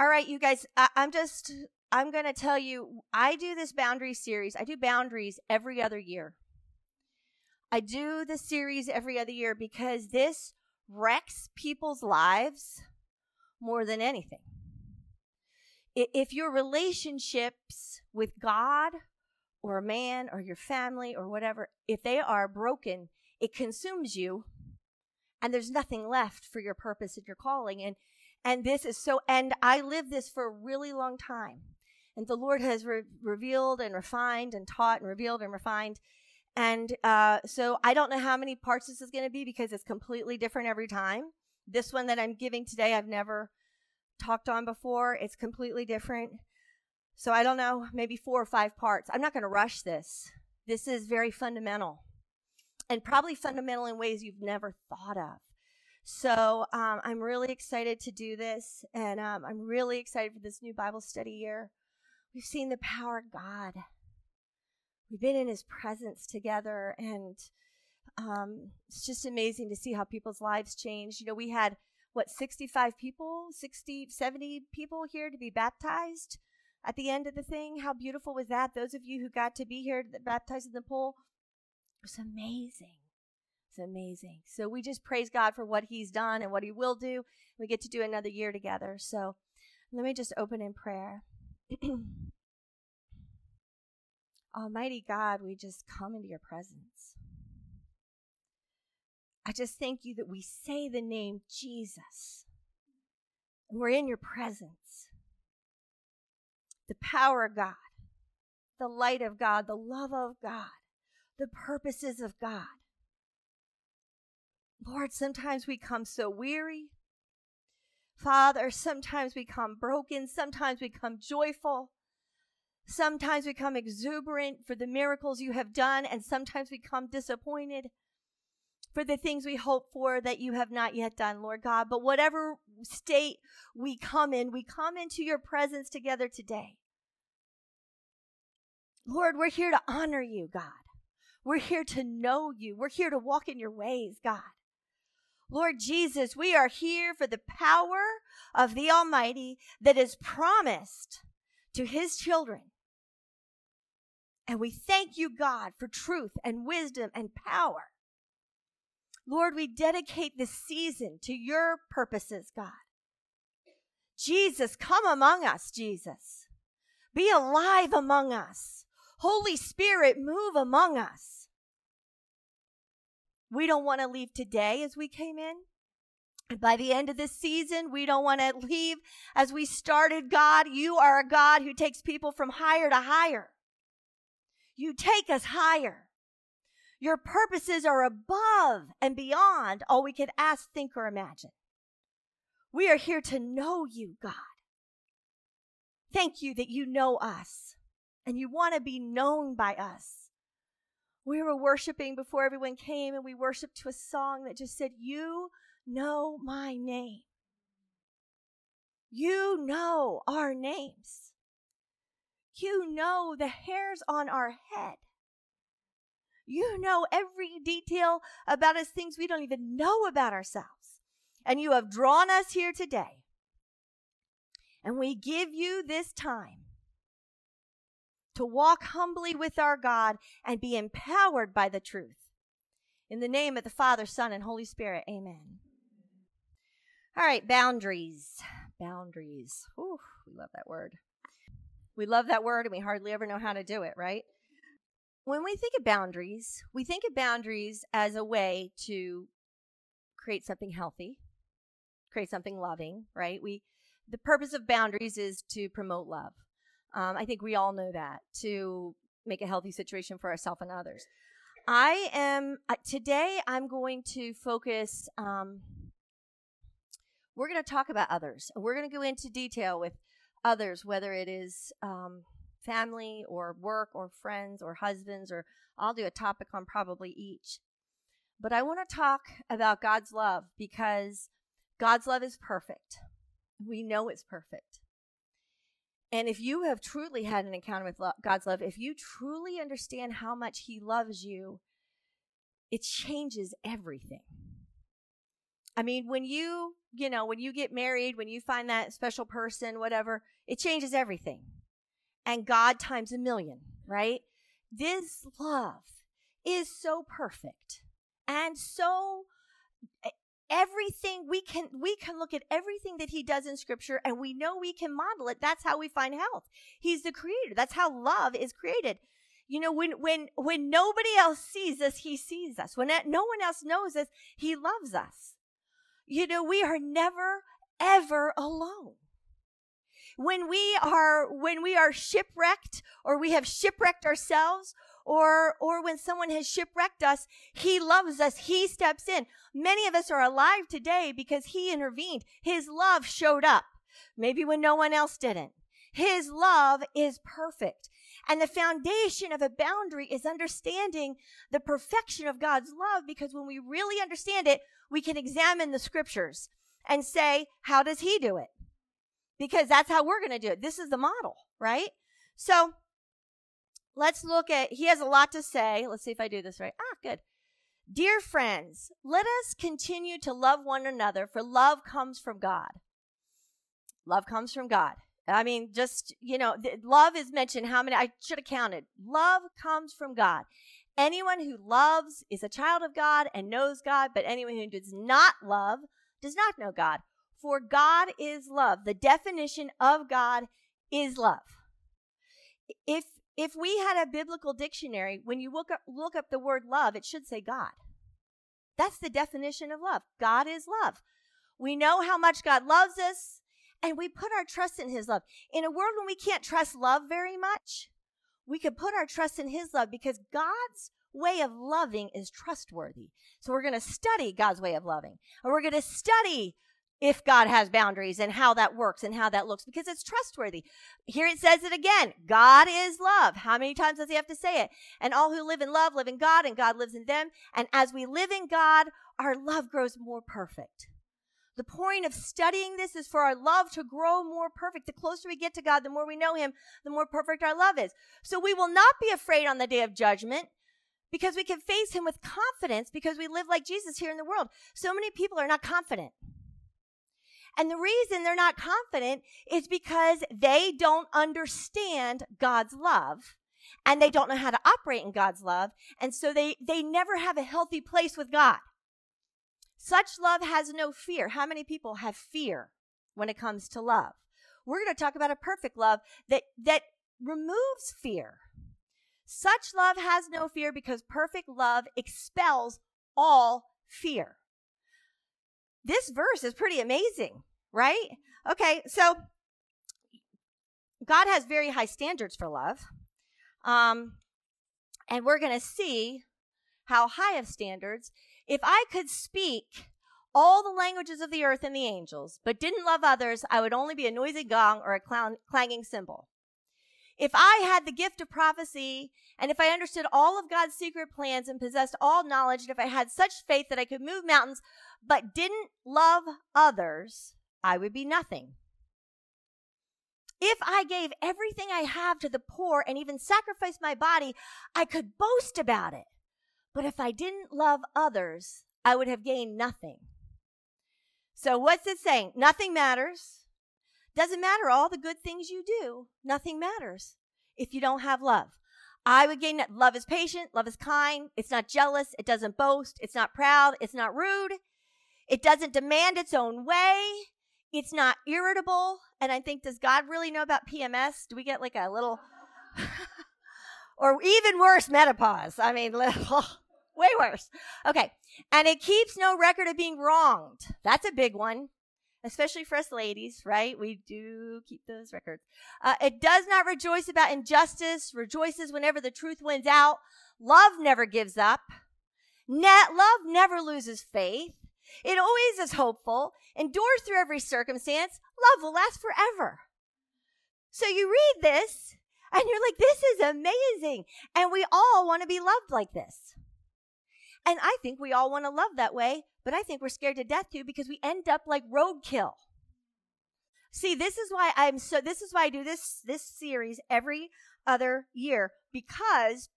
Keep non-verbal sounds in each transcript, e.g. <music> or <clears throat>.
All right, you guys, I, I'm just, I'm going to tell you, I do this boundary series. I do boundaries every other year. I do the series every other year because this wrecks people's lives more than anything. If your relationships with God or a man or your family or whatever, if they are broken, it consumes you and there's nothing left for your purpose and your calling. And, and this is so, and I lived this for a really long time. And the Lord has re- revealed and refined and taught and revealed and refined. And uh, so I don't know how many parts this is going to be because it's completely different every time. This one that I'm giving today, I've never talked on before. It's completely different. So I don't know, maybe four or five parts. I'm not going to rush this. This is very fundamental and probably fundamental in ways you've never thought of. So um, I'm really excited to do this, and um, I'm really excited for this new Bible study year. We've seen the power of God. We've been in His presence together, and um, it's just amazing to see how people's lives change. You know, we had what 65 people, 60, 70 people here to be baptized at the end of the thing. How beautiful was that? Those of you who got to be here baptized in the pool, it was amazing. Amazing. So we just praise God for what He's done and what He will do. We get to do another year together. So let me just open in prayer. <clears throat> Almighty God, we just come into your presence. I just thank you that we say the name Jesus. And we're in your presence. The power of God, the light of God, the love of God, the purposes of God. Lord, sometimes we come so weary. Father, sometimes we come broken. Sometimes we come joyful. Sometimes we come exuberant for the miracles you have done, and sometimes we come disappointed for the things we hope for that you have not yet done, Lord God. But whatever state we come in, we come into your presence together today. Lord, we're here to honor you, God. We're here to know you. We're here to walk in your ways, God. Lord Jesus, we are here for the power of the Almighty that is promised to his children. And we thank you, God, for truth and wisdom and power. Lord, we dedicate this season to your purposes, God. Jesus, come among us, Jesus. Be alive among us. Holy Spirit, move among us. We don't want to leave today as we came in. And by the end of this season, we don't want to leave as we started, God. You are a God who takes people from higher to higher. You take us higher. Your purposes are above and beyond all we could ask, think, or imagine. We are here to know you, God. Thank you that you know us and you want to be known by us. We were worshiping before everyone came and we worshiped to a song that just said, You know my name. You know our names. You know the hairs on our head. You know every detail about us, things we don't even know about ourselves. And you have drawn us here today. And we give you this time to walk humbly with our God and be empowered by the truth. In the name of the Father, Son, and Holy Spirit, amen. All right, boundaries. Boundaries. Ooh, we love that word. We love that word and we hardly ever know how to do it, right? when we think of boundaries, we think of boundaries as a way to create something healthy, create something loving, right? We the purpose of boundaries is to promote love. Um, I think we all know that to make a healthy situation for ourselves and others. I am uh, today. I'm going to focus. Um, we're going to talk about others. We're going to go into detail with others, whether it is um, family or work or friends or husbands, or I'll do a topic on probably each. But I want to talk about God's love because God's love is perfect. We know it's perfect. And if you have truly had an encounter with lo- God's love, if you truly understand how much He loves you, it changes everything. I mean, when you, you know, when you get married, when you find that special person, whatever, it changes everything. And God times a million, right? This love is so perfect and so everything we can we can look at everything that he does in scripture and we know we can model it. That's how we find health. He's the creator. That's how love is created. You know when when when nobody else sees us he sees us. When no one else knows us he loves us. You know we are never ever alone. When we are when we are shipwrecked or we have shipwrecked ourselves or or when someone has shipwrecked us he loves us he steps in many of us are alive today because he intervened his love showed up maybe when no one else didn't his love is perfect and the foundation of a boundary is understanding the perfection of God's love because when we really understand it, we can examine the scriptures and say, how does he do it? Because that's how we're going to do it. This is the model, right? So let's look at, he has a lot to say. Let's see if I do this right. Ah, good. Dear friends, let us continue to love one another, for love comes from God. Love comes from God. I mean, just, you know, th- love is mentioned how many, I should have counted. Love comes from God. Anyone who loves is a child of God and knows God, but anyone who does not love does not know God. For God is love. The definition of God is love. If if we had a biblical dictionary, when you look up, look up the word love, it should say God. That's the definition of love. God is love. We know how much God loves us, and we put our trust in His love. In a world when we can't trust love very much, we could put our trust in His love because God's way of loving is trustworthy. So we're going to study God's way of loving, and we're going to study if God has boundaries and how that works and how that looks because it's trustworthy. Here it says it again. God is love. How many times does he have to say it? And all who live in love live in God and God lives in them. And as we live in God, our love grows more perfect. The point of studying this is for our love to grow more perfect. The closer we get to God, the more we know him, the more perfect our love is. So we will not be afraid on the day of judgment because we can face him with confidence because we live like Jesus here in the world. So many people are not confident. And the reason they're not confident is because they don't understand God's love and they don't know how to operate in God's love. And so they, they never have a healthy place with God. Such love has no fear. How many people have fear when it comes to love? We're going to talk about a perfect love that, that removes fear. Such love has no fear because perfect love expels all fear. This verse is pretty amazing, right? Okay, so God has very high standards for love. Um, and we're going to see how high of standards. If I could speak all the languages of the earth and the angels, but didn't love others, I would only be a noisy gong or a clanging cymbal. If I had the gift of prophecy, and if I understood all of God's secret plans and possessed all knowledge, and if I had such faith that I could move mountains, but didn't love others, I would be nothing. If I gave everything I have to the poor and even sacrificed my body, I could boast about it. But if I didn't love others, I would have gained nothing. So what's it saying? Nothing matters. Doesn't matter all the good things you do. Nothing matters if you don't have love. I would gain that love is patient, love is kind, it's not jealous, it doesn't boast, it's not proud, it's not rude, it doesn't demand its own way, it's not irritable. And I think, does God really know about PMS? Do we get like a little, <laughs> or even worse, menopause? I mean, little, <laughs> way worse. Okay. And it keeps no record of being wronged. That's a big one especially for us ladies, right? We do keep those records. Uh, it does not rejoice about injustice, rejoices whenever the truth wins out. Love never gives up. Net love never loses faith. It always is hopeful, endures through every circumstance. Love will last forever. So you read this and you're like, this is amazing. And we all want to be loved like this. And I think we all want to love that way, but I think we're scared to death too because we end up like roadkill. See, this is why I'm so this is why I do this this series every other year because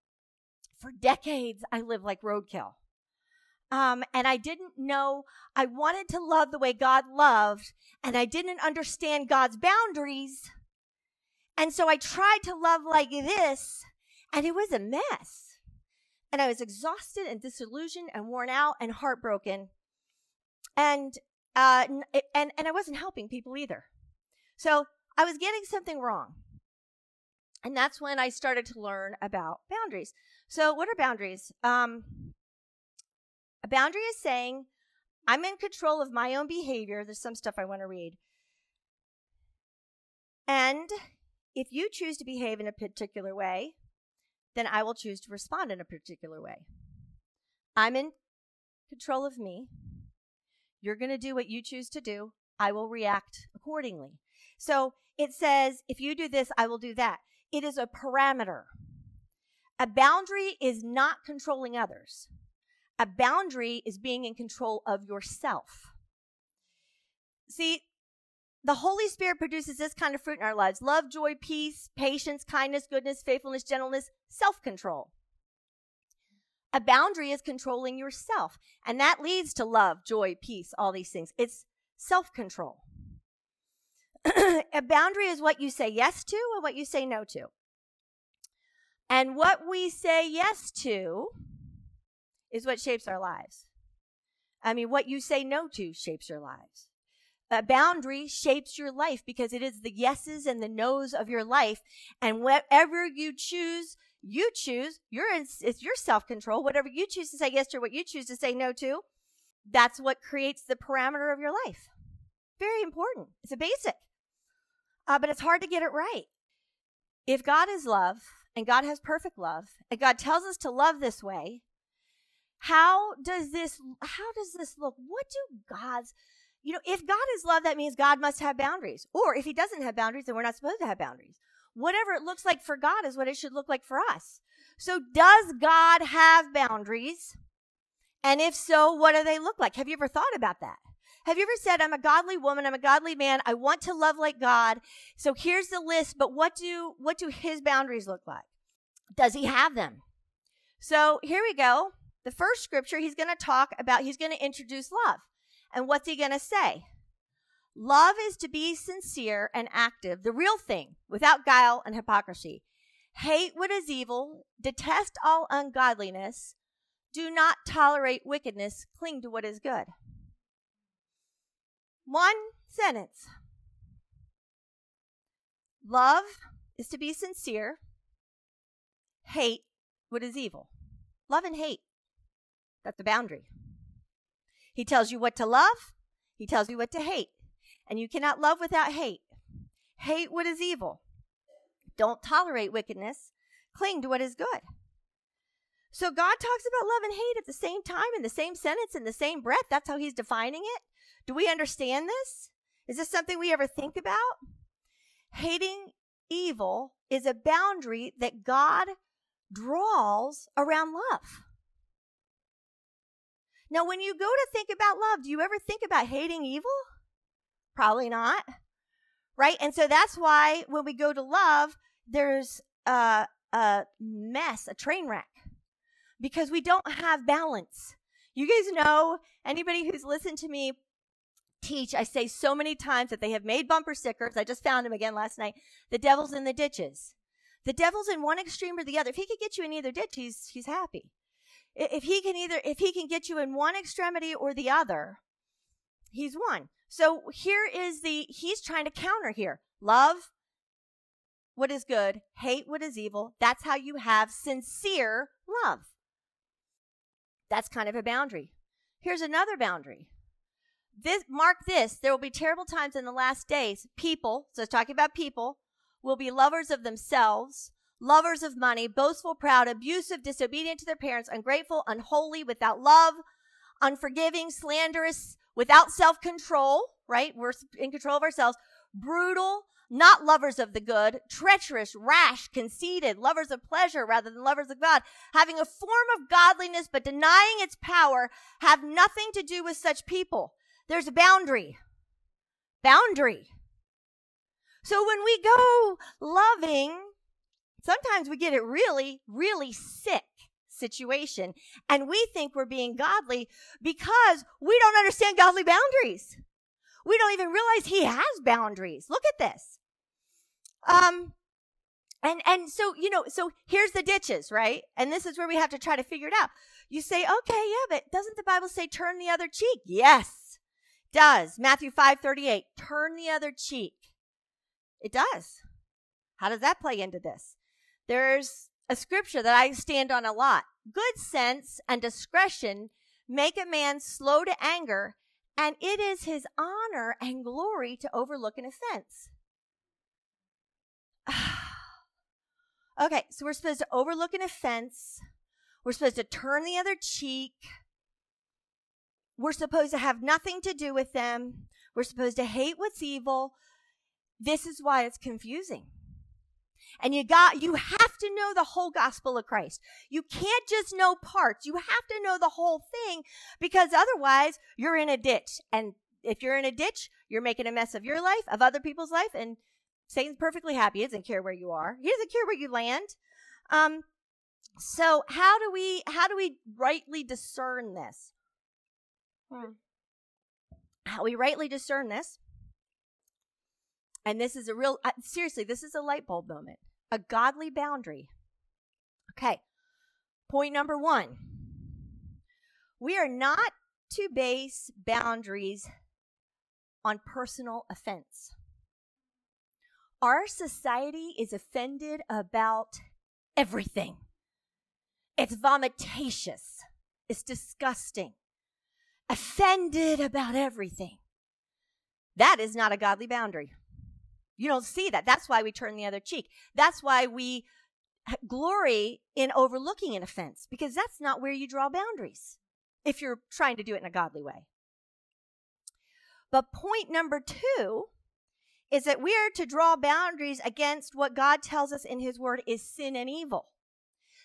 for decades I lived like roadkill. Um, and I didn't know, I wanted to love the way God loved, and I didn't understand God's boundaries. And so I tried to love like this, and it was a mess. And I was exhausted and disillusioned and worn out and heartbroken. And, uh, and, and I wasn't helping people either. So I was getting something wrong. And that's when I started to learn about boundaries. So what are boundaries? Um, a boundary is saying, I'm in control of my own behavior. There's some stuff I want to read. And if you choose to behave in a particular way, then I will choose to respond in a particular way. I'm in control of me. You're going to do what you choose to do. I will react accordingly. So it says, if you do this, I will do that. It is a parameter. A boundary is not controlling others. A boundary is being in control of yourself. See, the Holy Spirit produces this kind of fruit in our lives love, joy, peace, patience, kindness, goodness, faithfulness, gentleness, self control. A boundary is controlling yourself, and that leads to love, joy, peace, all these things. It's self control. <clears throat> a boundary is what you say yes to and what you say no to. And what we say yes to is what shapes our lives. I mean, what you say no to shapes your lives. A boundary shapes your life because it is the yeses and the nos of your life. And whatever you choose, you choose. It's your self control. Whatever you choose to say yes to, what you choose to say no to, that's what creates the parameter of your life. Very important. It's a basic, uh, but it's hard to get it right. If God is love and God has perfect love and God tells us to love this way, how does this how does this look? What do god's you know if god is love that means god must have boundaries. Or if he doesn't have boundaries then we're not supposed to have boundaries. Whatever it looks like for god is what it should look like for us. So does god have boundaries? And if so what do they look like? Have you ever thought about that? Have you ever said i'm a godly woman i'm a godly man i want to love like god so here's the list but what do what do his boundaries look like? Does he have them? So here we go the first scripture, he's going to talk about, he's going to introduce love. And what's he going to say? Love is to be sincere and active, the real thing, without guile and hypocrisy. Hate what is evil, detest all ungodliness, do not tolerate wickedness, cling to what is good. One sentence. Love is to be sincere, hate what is evil. Love and hate. That's the boundary. He tells you what to love, he tells you what to hate. And you cannot love without hate. Hate what is evil. Don't tolerate wickedness. Cling to what is good. So God talks about love and hate at the same time, in the same sentence, in the same breath. That's how he's defining it. Do we understand this? Is this something we ever think about? Hating evil is a boundary that God draws around love. Now, when you go to think about love, do you ever think about hating evil? Probably not. Right? And so that's why when we go to love, there's a, a mess, a train wreck, because we don't have balance. You guys know, anybody who's listened to me teach, I say so many times that they have made bumper stickers. I just found them again last night. The devil's in the ditches. The devil's in one extreme or the other. If he could get you in either ditch, he's, he's happy. If he can either, if he can get you in one extremity or the other, he's won. So here is the, he's trying to counter here. Love what is good, hate what is evil. That's how you have sincere love. That's kind of a boundary. Here's another boundary. This, mark this, there will be terrible times in the last days. People, so it's talking about people, will be lovers of themselves, lovers of money, boastful, proud, abusive, disobedient to their parents, ungrateful, unholy, without love, unforgiving, slanderous, without self control, right? We're in control of ourselves, brutal, not lovers of the good, treacherous, rash, conceited, lovers of pleasure rather than lovers of God, having a form of godliness but denying its power, have nothing to do with such people. There's a boundary. Boundary. So when we go loving, Sometimes we get it really, really sick, situation. And we think we're being godly because we don't understand godly boundaries. We don't even realize he has boundaries. Look at this. Um, and, and so, you know, so here's the ditches, right? And this is where we have to try to figure it out. You say, okay, yeah, but doesn't the Bible say turn the other cheek? Yes, does. Matthew 5 38, turn the other cheek. It does. How does that play into this? There's a scripture that I stand on a lot. Good sense and discretion make a man slow to anger, and it is his honor and glory to overlook an offense. <sighs> okay, so we're supposed to overlook an offense. We're supposed to turn the other cheek. We're supposed to have nothing to do with them. We're supposed to hate what's evil. This is why it's confusing. And you got, you have to know the whole gospel of Christ. You can't just know parts. You have to know the whole thing because otherwise you're in a ditch. And if you're in a ditch, you're making a mess of your life, of other people's life, and Satan's perfectly happy. He doesn't care where you are. He doesn't care where you land. Um, so how do we, how do we rightly discern this? Hmm. How we rightly discern this and this is a real, uh, seriously, this is a light bulb moment, a godly boundary. Okay. Point number one we are not to base boundaries on personal offense. Our society is offended about everything. It's vomitatious. It's disgusting. Offended about everything. That is not a godly boundary. You don't see that. That's why we turn the other cheek. That's why we glory in overlooking an offense because that's not where you draw boundaries if you're trying to do it in a godly way. But point number two is that we are to draw boundaries against what God tells us in His Word is sin and evil.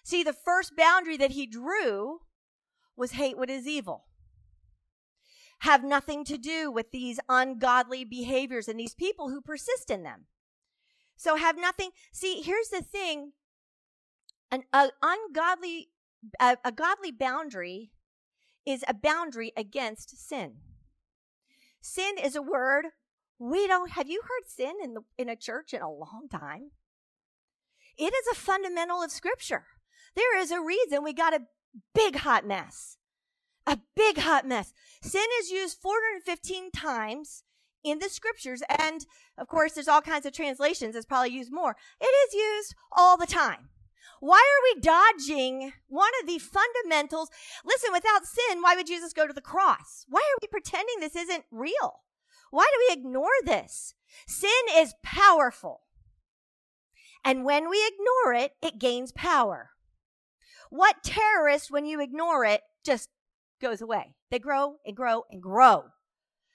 See, the first boundary that He drew was hate what is evil have nothing to do with these ungodly behaviors and these people who persist in them. So have nothing. See, here's the thing. An a ungodly, a, a godly boundary is a boundary against sin. Sin is a word we don't, have you heard sin in the, in a church in a long time? It is a fundamental of scripture. There is a reason we got a big hot mess a big hot mess. Sin is used 415 times in the scriptures. And of course, there's all kinds of translations. It's probably used more. It is used all the time. Why are we dodging one of the fundamentals? Listen, without sin, why would Jesus go to the cross? Why are we pretending this isn't real? Why do we ignore this? Sin is powerful. And when we ignore it, it gains power. What terrorist, when you ignore it, just goes away. They grow and grow and grow.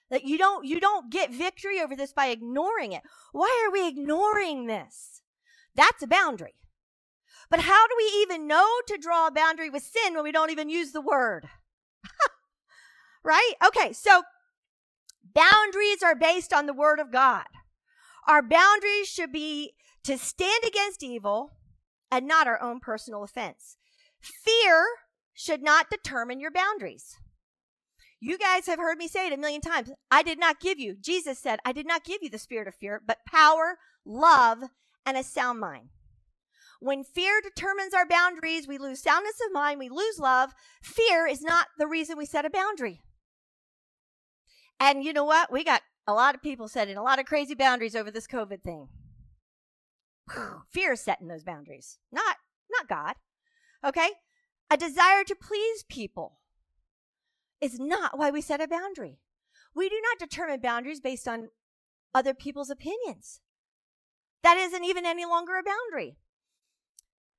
That you don't, you don't get victory over this by ignoring it. Why are we ignoring this? That's a boundary. But how do we even know to draw a boundary with sin when we don't even use the word? <laughs> right? Okay, so boundaries are based on the word of God. Our boundaries should be to stand against evil and not our own personal offense. Fear should not determine your boundaries. You guys have heard me say it a million times. I did not give you, Jesus said, I did not give you the spirit of fear, but power, love, and a sound mind. When fear determines our boundaries, we lose soundness of mind, we lose love. Fear is not the reason we set a boundary. And you know what? We got a lot of people setting a lot of crazy boundaries over this COVID thing. Fear is setting those boundaries, not not God. Okay? A desire to please people is not why we set a boundary. We do not determine boundaries based on other people's opinions. That isn't even any longer a boundary.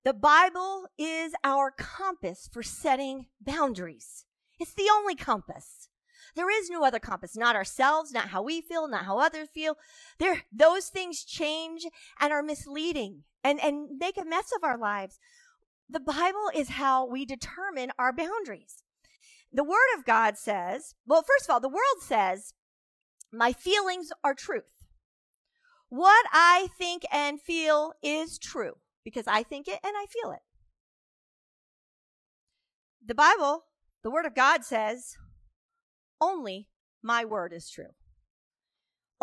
The Bible is our compass for setting boundaries. It's the only compass. There is no other compass, not ourselves, not how we feel, not how others feel. There, those things change and are misleading and, and make a mess of our lives. The Bible is how we determine our boundaries. The Word of God says, well, first of all, the world says, my feelings are truth. What I think and feel is true because I think it and I feel it. the Bible, the Word of God says, only my word is true.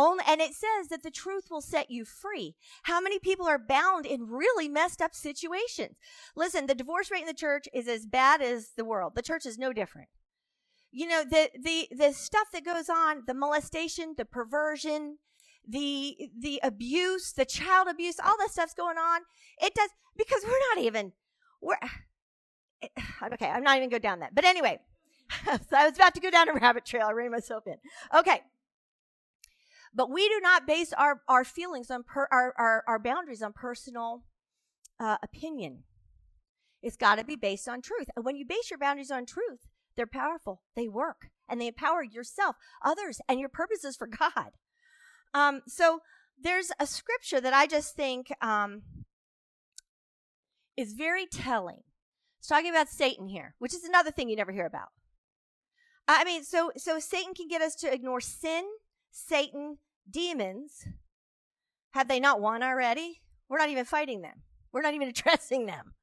Only, and it says that the truth will set you free. How many people are bound in really messed up situations? Listen, the divorce rate in the church is as bad as the world. The church is no different. You know, the, the, the stuff that goes on, the molestation, the perversion, the, the abuse, the child abuse, all that stuff's going on. It does, because we're not even, we're, <sighs> okay, I'm not even going down that. But anyway, so <laughs> I was about to go down a rabbit trail. I ran myself in. Okay. But we do not base our, our feelings on per, our, our, our boundaries on personal uh, opinion. It's got to be based on truth. And when you base your boundaries on truth, they're powerful. They work and they empower yourself, others, and your purposes for God. Um, so there's a scripture that I just think um, is very telling. It's talking about Satan here, which is another thing you never hear about. I mean, so so Satan can get us to ignore sin, Satan, demons. Have they not won already? We're not even fighting them. We're not even <laughs> addressing them.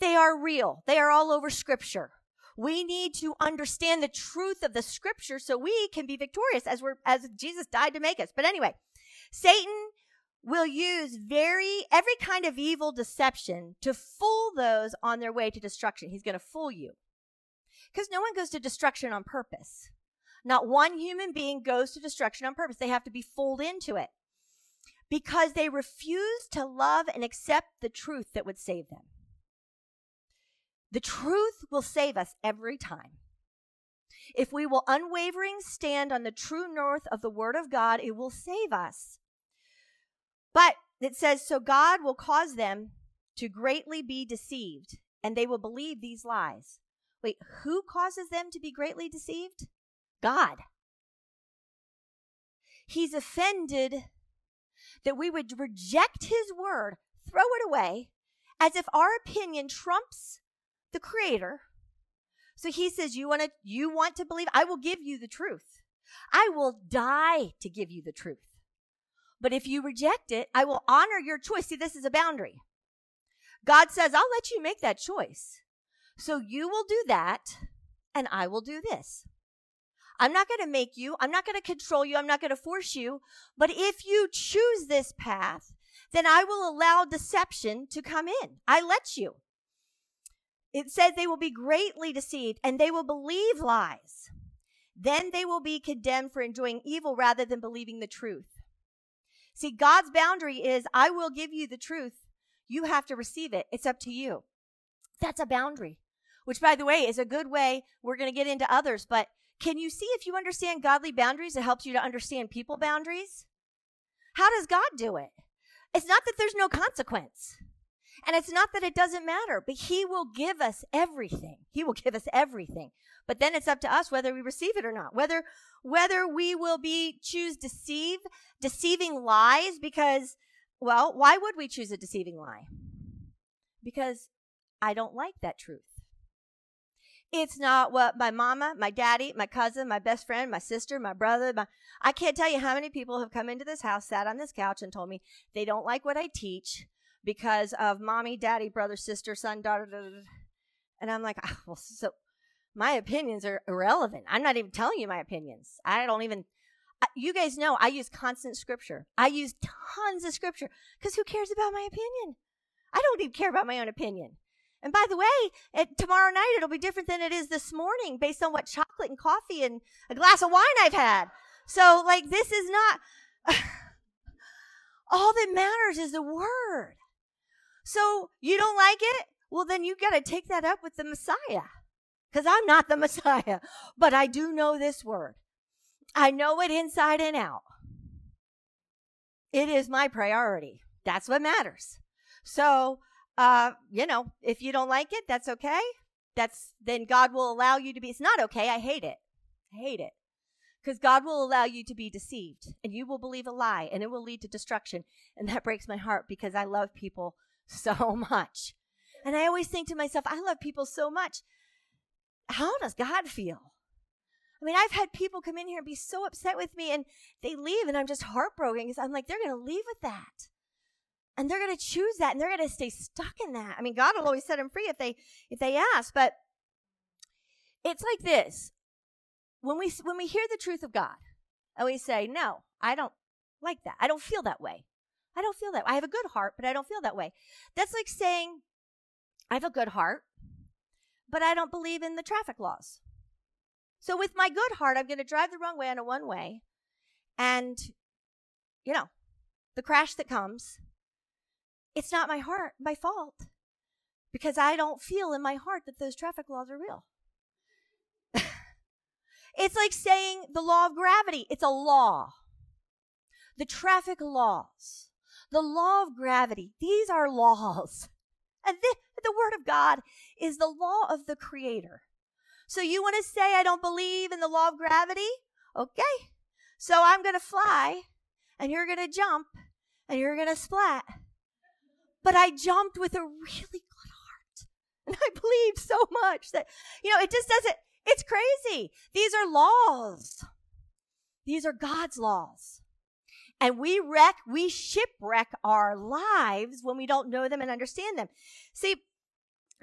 They are real. They are all over scripture. We need to understand the truth of the scripture so we can be victorious as we're as Jesus died to make us. But anyway, Satan will use very every kind of evil deception to fool those on their way to destruction. He's going to fool you. Because no one goes to destruction on purpose. Not one human being goes to destruction on purpose. They have to be fooled into it because they refuse to love and accept the truth that would save them. The truth will save us every time. If we will unwavering stand on the true north of the Word of God, it will save us. But it says, so God will cause them to greatly be deceived, and they will believe these lies. Wait, who causes them to be greatly deceived? God. He's offended that we would reject his word, throw it away, as if our opinion trumps the creator. So he says, you want to, you want to believe? I will give you the truth. I will die to give you the truth. But if you reject it, I will honor your choice. See, this is a boundary. God says, I'll let you make that choice. So you will do that, and I will do this. I'm not going to make you, I'm not going to control you, I'm not going to force you. But if you choose this path, then I will allow deception to come in. I let you. It says they will be greatly deceived and they will believe lies. Then they will be condemned for enjoying evil rather than believing the truth. See, God's boundary is I will give you the truth. You have to receive it. It's up to you. That's a boundary which by the way is a good way. We're going to get into others, but can you see if you understand godly boundaries, it helps you to understand people boundaries? How does God do it? It's not that there's no consequence. And it's not that it doesn't matter, but He will give us everything. He will give us everything. But then it's up to us whether we receive it or not. Whether, whether we will be, choose deceive, deceiving lies because, well, why would we choose a deceiving lie? Because I don't like that truth. It's not what my mama, my daddy, my cousin, my best friend, my sister, my brother, my, I can't tell you how many people have come into this house, sat on this couch and told me they don't like what I teach because of mommy, daddy, brother, sister, son, daughter, da, da, da. and I'm like, oh, well, so my opinions are irrelevant. I'm not even telling you my opinions. I don't even, you guys know I use constant scripture. I use tons of scripture because who cares about my opinion? I don't even care about my own opinion. And by the way, it, tomorrow night it'll be different than it is this morning based on what chocolate and coffee and a glass of wine I've had. So, like, this is not, <laughs> all that matters is the word. So, you don't like it? Well, then you got to take that up with the Messiah. Because I'm not the <laughs> Messiah, but I do know this word. I know it inside and out. It is my priority. That's what matters. So, uh, you know, if you don't like it, that's okay. That's then God will allow you to be. It's not okay. I hate it. I hate it. Because God will allow you to be deceived and you will believe a lie and it will lead to destruction. And that breaks my heart because I love people <laughs> so much. And I always think to myself, I love people so much. How does God feel? I mean, I've had people come in here and be so upset with me and they leave and I'm just heartbroken because I'm like, they're going to leave with that and they're going to choose that and they're going to stay stuck in that. I mean, God will always set them free if they if they ask, but it's like this. When we, when we hear the truth of God and we say, no, I don't like that. I don't feel that way. I don't feel that. Way. I have a good heart, but I don't feel that way. That's like saying, I have a good heart, but I don't believe in the traffic laws. So with my good heart, I'm going to drive the wrong way on a one way. And, you know, the crash that comes, it's not my heart, my fault, because I don't feel in my heart that those traffic laws are real. <laughs> it's like saying the law of gravity. It's a law. The traffic laws, the law of gravity, these are laws. <laughs> And the, the word of God is the law of the creator. So you want to say I don't believe in the law of gravity? Okay. So I'm going to fly and you're going to jump and you're going to splat. But I jumped with a really good heart. <laughs> And I believed so much that, you know, it just doesn't, it's crazy. These are laws. These are God's laws. And we wreck, we shipwreck our lives when we don't know them and understand them. See,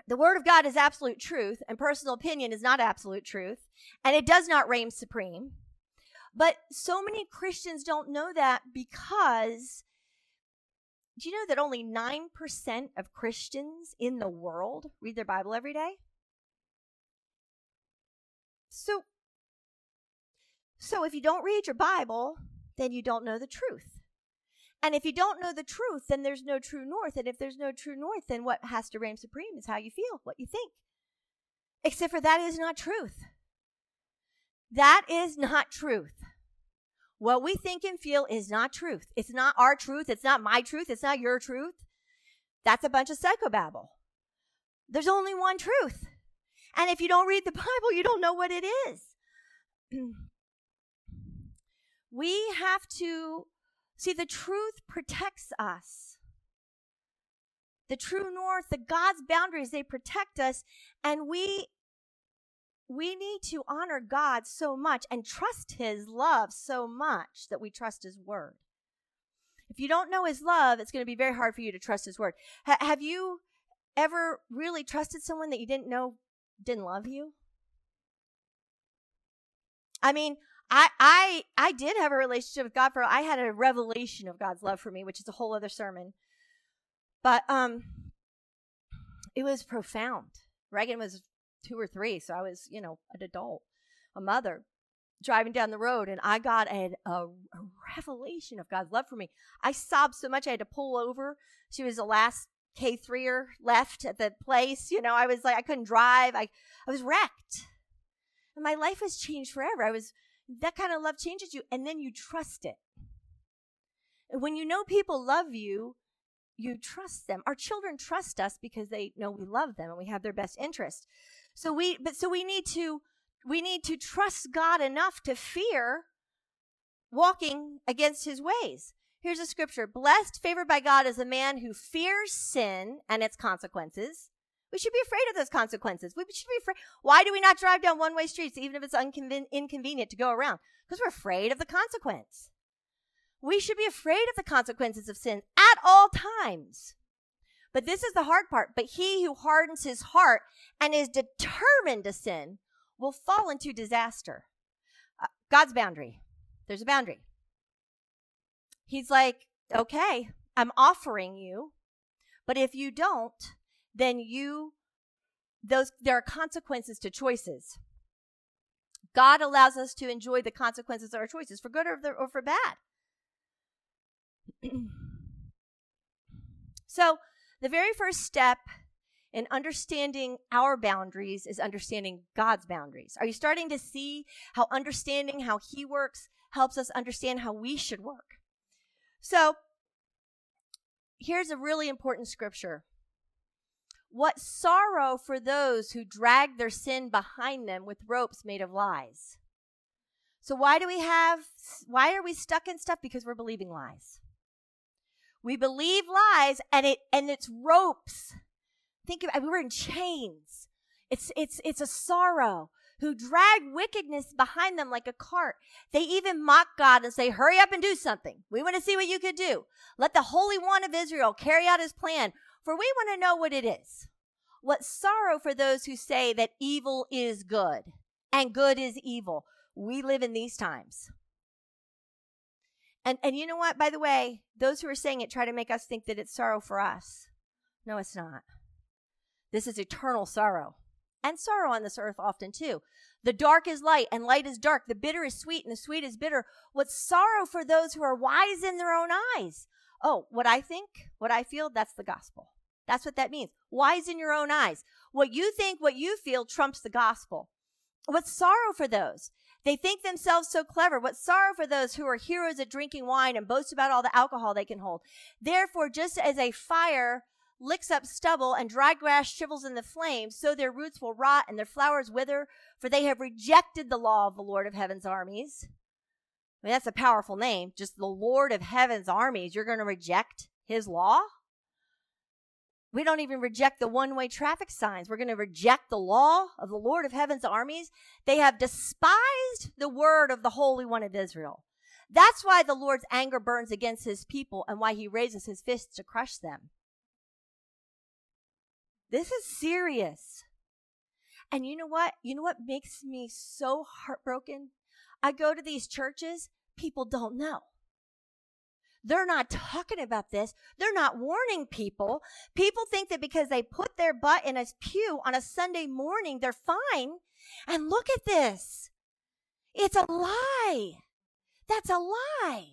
the word of God is absolute truth, and personal opinion is not absolute truth, and it does not reign supreme. But so many Christians don't know that because do you know that only 9% of Christians in the world read their Bible every day? So, so if you don't read your Bible, then you don't know the truth. And if you don't know the truth, then there's no true north. And if there's no true north, then what has to reign supreme is how you feel, what you think. Except for that is not truth. That is not truth. What we think and feel is not truth. It's not our truth. It's not my truth. It's not your truth. That's a bunch of psychobabble. There's only one truth. And if you don't read the <laughs> Bible, you don't know what it is. <clears throat> we have to see the truth protects us. The true north, the God's boundaries, they protect us. And we we need to honor God so much and trust His love so much that we trust His word. If you don't know His love, it's going to be very hard for you to trust His word. have you ever really trusted someone that you didn't know didn't love you? I mean, I I I did have a relationship with God for I had a revelation of God's love for me, which is a whole other sermon. But um it was profound. Reagan was two or three. So I was, you know, an adult, a mother driving down the road and I got a, a, a, revelation of God's love for me. I sobbed so much I had to pull over. She was the last K3er left at the place. You know, I was like, I couldn't drive. I, I was wrecked. And my life has changed forever. I was, that kind of love changes you and then you trust it. And when you know people love you, you trust them. Our children trust us because they know we love them and we have their best interest. So we, but so we need to, we need to trust God enough to fear walking against his ways. Here's a scripture. Blessed, favored by God is a man who fears sin and its consequences. We should be afraid of those consequences. We should be afraid. Why do we not drive down one way streets, even if it's unconven- inconvenient to go around? Because we're afraid of the consequence. We should be afraid of the consequences of sin at all times. But this is the hard part. But he who hardens his heart and is determined to sin will fall into disaster. Uh, God's boundary. There's a boundary. He's like, okay, I'm offering you, but if you don't, then you, those, there are consequences to choices. God allows us to enjoy the consequences of our choices for good or, or for bad. <clears throat> so, the very first step in understanding our boundaries is understanding God's boundaries. Are you starting to see how understanding how He works helps us understand how we should work? So, here's a really important scripture. What sorrow for those who drag their sin behind them with ropes made of lies. So why do we have why are we stuck in stuff because we're believing lies? We believe lies and it and it's ropes. Think of we were in chains. It's it's it's a sorrow who drag wickedness behind them like a cart. They even mock God and say, Hurry up and do something. We want to see what you could do. Let the Holy One of Israel carry out his plan, for we want to know what it is. What sorrow for those who say that evil is good and good is evil. We live in these times. And and you know what? By the way, those who are saying it try to make us think that it's sorrow for us. No, it's not. This is eternal sorrow. And sorrow on this earth often too. The dark is light and light is dark. The bitter is sweet and the sweet is bitter. What's sorrow for those who are wise in their own eyes? Oh, what I think, what I feel, that's the gospel. That's what that means. Wise in your own eyes. What you think, what you feel trumps the gospel. What's sorrow for those? They think themselves so clever. What sorrow for those who are heroes at drinking wine and boast about all the alcohol they can hold. Therefore, just as a fire licks up stubble and dry grass shrivels in the flames, so their roots will rot and their flowers wither, for they have rejected the law of the Lord of heaven's armies. I mean, that's a powerful name. Just the Lord of heaven's armies. You're going to reject his law? We don't even reject the one way traffic signs. We're going to reject the law of the Lord of heaven's armies. They have despised the word of the Holy One of Israel. That's why the Lord's anger burns against his people and why he raises his fists to crush them. This is serious. And you know what? You know what makes me so heartbroken? I go to these churches, people don't know. They're not talking about this. They're not warning people. People think that because they put their butt in a pew on a Sunday morning, they're fine. And look at this. It's a lie. That's a lie.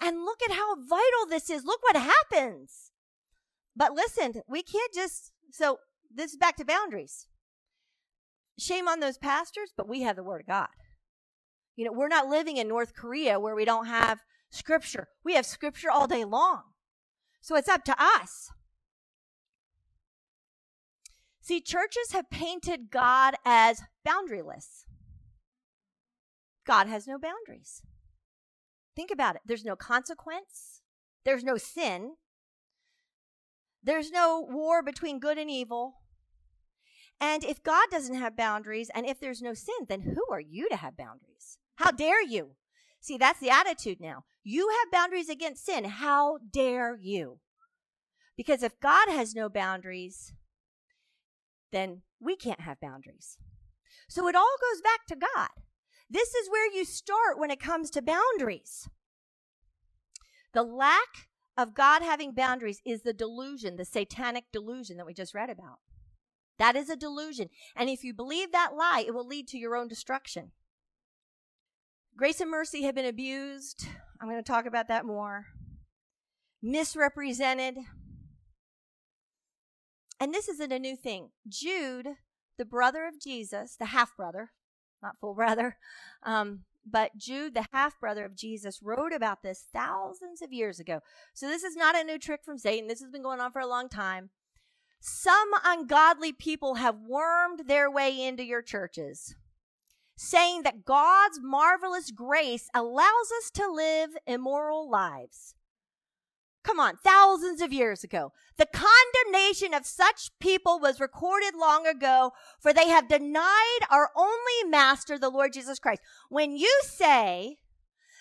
And look at how vital this is. Look what happens. But listen, we can't just, so this is back to boundaries. Shame on those pastors, but we have the word of God. You know, we're not living in North Korea where we don't have scripture. We have scripture all day long. So it's up to us. See, churches have painted God as boundaryless. God has no boundaries. Think about it. There's no consequence. There's no sin. There's no war between good and evil. And if God doesn't have boundaries and if there's no sin, then who are you to have boundaries? How dare you? See, that's the attitude now. You have boundaries against sin. How dare you? Because if God has no boundaries, then we can't have boundaries. So it all goes back to God. This is where you start when it comes to boundaries. The lack of God having boundaries is the delusion, the satanic delusion that we just read about. That is a delusion. And if you believe that lie, it will lead to your own destruction. Grace and mercy have been abused. I'm going to talk about that more. Misrepresented. And this isn't a new thing. Jude, the brother of Jesus, the half brother, not full brother, um, but Jude, the half brother of Jesus, wrote about this thousands of years ago. So this is not a new trick from Satan. This has been going on for a long time. Some ungodly people have wormed their way into your churches saying that God's marvelous grace allows us to live immoral lives. Come on, thousands of years ago. The condemnation of such people was recorded long ago, for they have denied our only master, the Lord Jesus Christ. When you say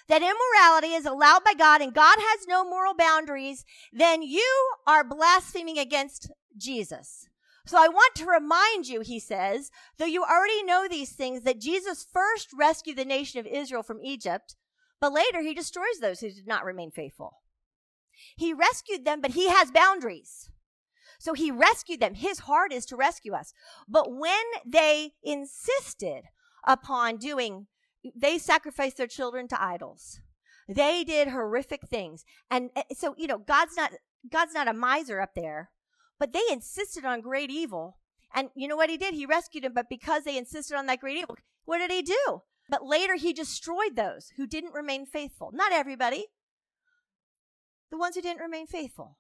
that immorality is allowed by God and God has no moral boundaries, then you are blaspheming against Jesus. So I want to remind you, he says, though you already know these things, that Jesus first rescued the nation of Israel from Egypt, but later he destroys those who did not remain faithful. He rescued them, but he has boundaries. So he rescued them. His heart is to rescue us. But when they insisted upon doing, they sacrificed their children to idols. They did horrific things. And eh, so, you know, God's not, God's not a miser up there but they insisted on great evil. And you know what he did? He rescued them, but because they insisted on that great evil, what did he do? But later he destroyed those who didn't remain faithful. Not everybody. The ones who didn't remain faithful.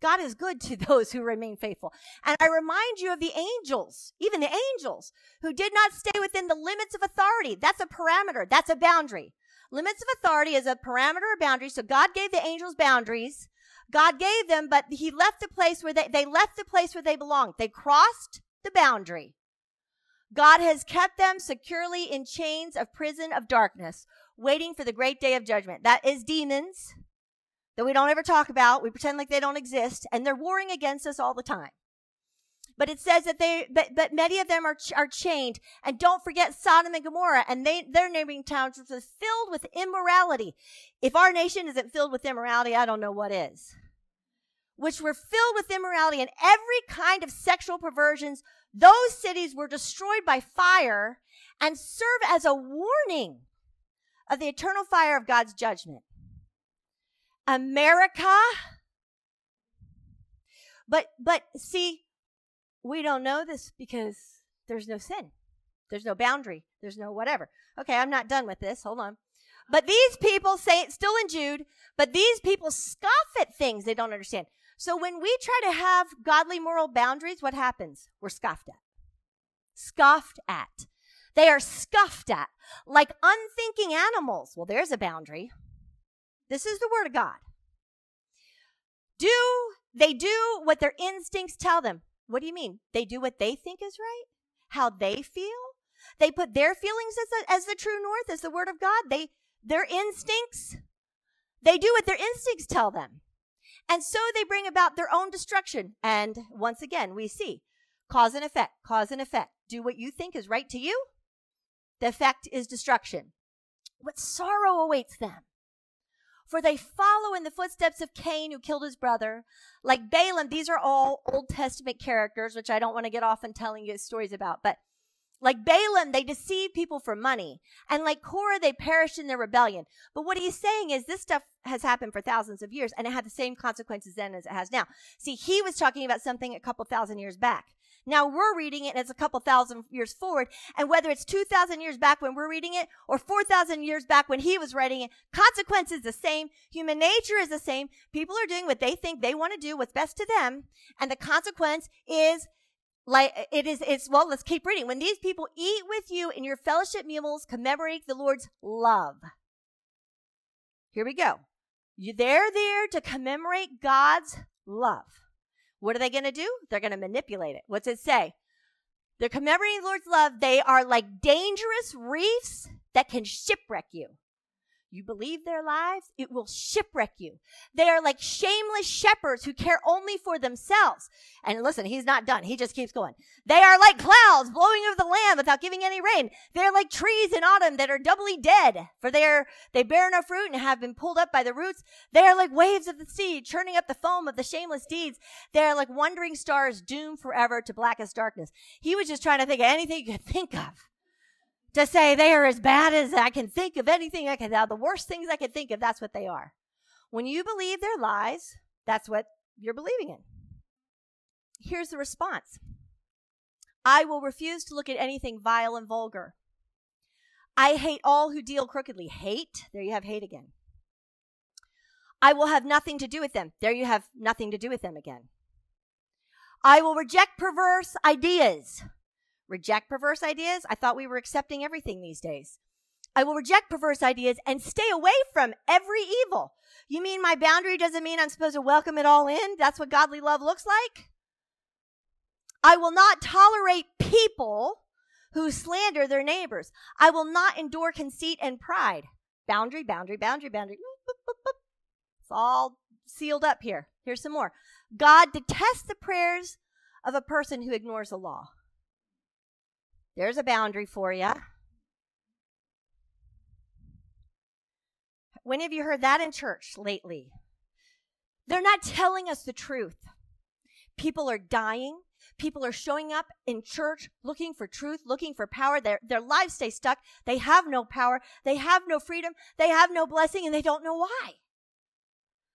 God is good to <laughs> those who remain faithful. And I remind you of the angels, even the angels, who did not stay within the limits of authority. That's a parameter. That's a boundary. Limits of authority is a parameter or boundary. So God gave the angels boundaries God gave them, but he left the place where they, they left the place where they belonged. They crossed the boundary. God has kept them securely in chains of prison of darkness, waiting for the great day of judgment. That is demons that we don't ever talk about. We pretend like they don't exist, and they're warring against us all the time. But it says that they, but, but many of them are, are chained. And don't forget Sodom and Gomorrah and they, their neighboring towns was filled with immorality. If our nation isn't filled with immorality, I don't know what is. Which were filled with immorality and every kind of sexual perversions. Those cities were destroyed by fire and serve as a warning of the eternal fire of God's judgment. America. But, but see, we don't know this because there's no sin. There's no boundary. There's no whatever. Okay, I'm not done with this. Hold on. But these people say it's still in Jude, but these people scoff at things they don't understand. So when we try to have godly moral boundaries, what happens? We're scoffed at. Scoffed at. They are scoffed at like unthinking animals. Well, there's a boundary. This is the word of God. Do they do what their instincts tell them? What do you mean? They do what they think is right? How they feel? They put their feelings as the, as the true north, as the word of God. They their instincts. They do what their instincts tell them. And so they bring about their own destruction. And once again, we see cause and effect, cause and effect. Do what you think is right to you. The effect is destruction. What sorrow awaits them? For they follow in the footsteps of Cain, who killed his brother. Like Balaam, these are all Old Testament characters, which I don't want to get off and telling you stories about. But like Balaam, they deceive people for money. And like Korah, they perished in their rebellion. But what he's saying is this stuff has happened for thousands of years and it had the same consequences then as it has now. See, he was talking about something a couple thousand years back. Now we're reading it and it's a couple thousand years forward. And whether it's 2,000 years back when we're reading it or 4,000 years back when he was writing it, consequence is the same. Human nature is the same. People are doing what they think they want to do, what's best to them. And the consequence is like it is it's well let's keep reading when these people eat with you in your fellowship meals commemorate the lord's love here we go they're there to commemorate god's love what are they going to do? They're going to manipulate it. What's it say? They're commemorating the Lord's love. They are like dangerous reefs that can shipwreck you. You believe their lies, it will shipwreck you. They are like shameless shepherds who care only for themselves. And listen, he's not done. He just keeps going. They are like clouds blowing over the land without giving any rain. They're like trees in autumn that are doubly dead, for they are, they bear no fruit and have been pulled up by the roots. They are like waves of the sea, churning up the foam of the shameless deeds. They are like wandering stars doomed forever to blackest darkness. He was just trying to think of anything you could think of to say they are as bad as I can think of anything I can, the worst things I can think of, that's what they are. When you believe their lies, that's what you're believing in. Here's the response. I will refuse to look at anything vile and vulgar. I hate all who deal crookedly. Hate? There you have hate again. I will have nothing to do with them. There you have nothing to do with them again. I will reject perverse ideas reject perverse ideas. I thought we were accepting everything these days. I will reject perverse ideas and stay away from every evil. You mean my boundary doesn't mean I'm supposed to welcome it all in? That's what godly love looks like? I will not tolerate people who slander their neighbors. I will not endure conceit and pride. Boundary, boundary, boundary, boundary. It's all sealed up here. Here's some more. God detests the prayers of a person who ignores the law. There's a boundary for you. When have you heard that in church lately? They're not telling us the truth. People are dying. People are showing up in church looking for truth, looking for power. Their, their lives stay stuck. They have no power. They have no freedom. They have no blessing and they don't know why.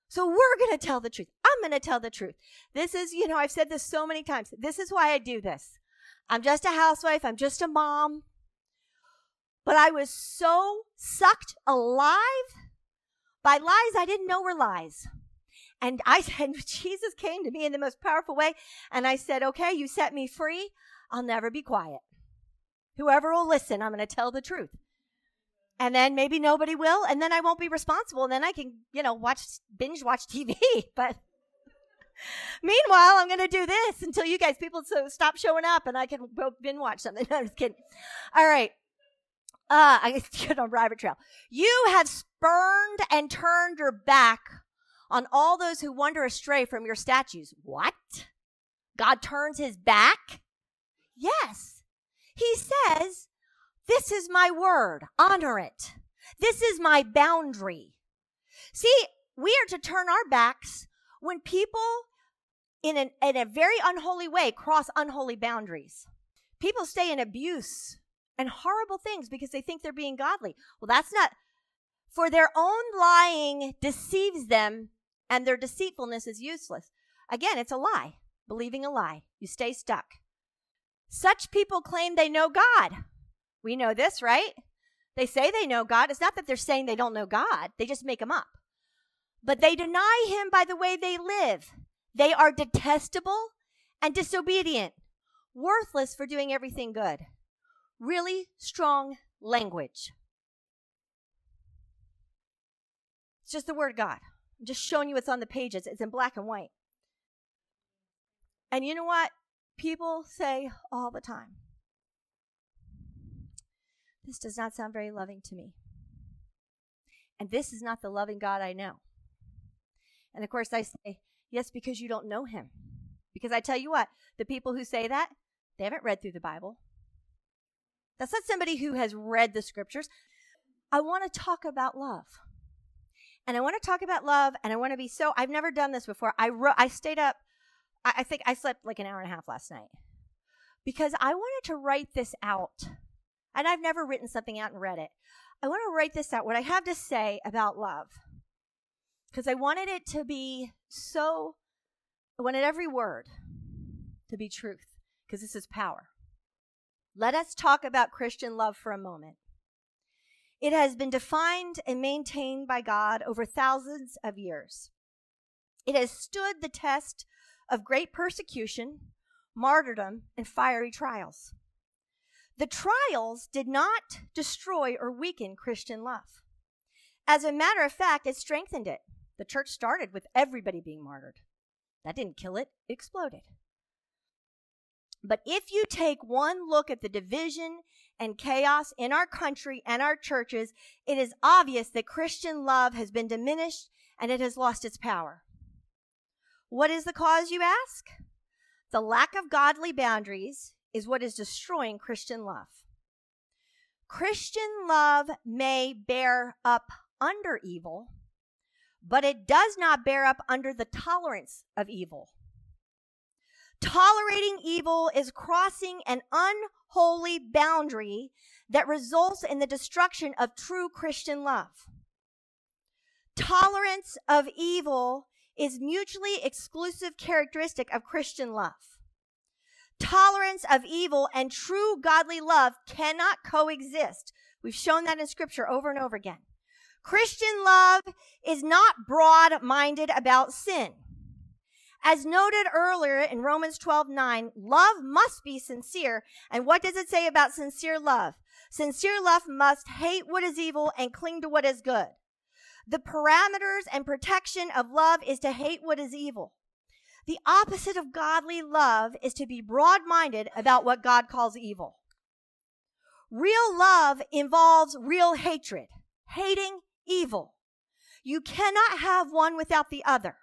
So we're going to tell the truth. I'm going to tell the truth. This is, you know, I've said this so many times. This is why I do this. I'm just a housewife. I'm just a mom. But I was so sucked alive by lies I didn't know were lies. And I <laughs> said, Jesus came to me in the most powerful way. And I said, okay, you set me free. I'll never be quiet. Whoever will listen, I'm going to tell the truth. And then maybe nobody will. And then I won't be responsible. And then I can, you know, watch, binge watch TV. <laughs> But <laughs> Meanwhile, I'm going to do this until you guys, people, so stop showing up and I can binge watch something. <laughs> No, I'm just kidding. All right. Uh, I get <laughs> on rabbit trail. You have spurned and turned your back on all those who wander astray from your statues. What? God turns his back? Yes. He says, This is my word. Honor it. This is my boundary. See, we are to turn our backs when people in, an, in a very unholy way cross unholy boundaries. People stay in abuse and horrible things because they think they're being godly. Well, that's not, for their own lying deceives them and their deceitfulness is useless. Again, it's a lie, believing a lie. You stay stuck. Such people claim they know God. We know this, right? They say they know God. It's not that they're saying they don't know God, they just make them up. But they deny him by the way they live. They are detestable and disobedient, worthless for doing everything good. Really strong language. It's just the word of God. I'm just showing you what's on the pages. It's in black and white. And you know what? People say all the time this does not sound very loving to me. And this is not the loving God I know. And of course, I say, yes, because you don't know him. Because I tell you what, the people who say that, they haven't read through the Bible. That's not somebody who has read the scriptures. I want to talk about love. And I want to talk about love and I want to be so I've never done this before. I wrote I stayed up I, I think I slept like an hour and a half last night. Because I wanted to write this out and I've never written something out and read it. I want to write this out, what I have to say about love. Because I wanted it to be so, I wanted every word to be truth, because this is power. Let us talk about Christian love for a moment. It has been defined and maintained by God over thousands of years. It has stood the test of great persecution, martyrdom, and fiery trials. The trials did not destroy or weaken Christian love. As a matter of fact, it strengthened it. The church started with everybody being martyred. That didn't kill it, it exploded. But if you take one look at the division and chaos in our country and our churches, it is obvious that Christian love has been diminished and it has lost its power. What is the cause, you ask? The lack of godly boundaries is what is destroying Christian love. Christian love may bear up under evil, but it does not bear up under the tolerance of evil. Tolerating evil is crossing an unholy boundary that results in the destruction of true Christian love. Tolerance of evil is mutually exclusive characteristic of Christian love tolerance of evil and true godly love cannot coexist. We've shown that in scripture over and over again. Christian love is not broad minded about sin. As noted earlier in Romans 12 9, love must be sincere. And what does it say about sincere love? Sincere love must hate what is evil and cling to what is good. The parameters and protection of love is to hate what is evil. The opposite of godly love is to be broad minded about what God calls evil. Real love involves real hatred, hating evil. You cannot have one without the other.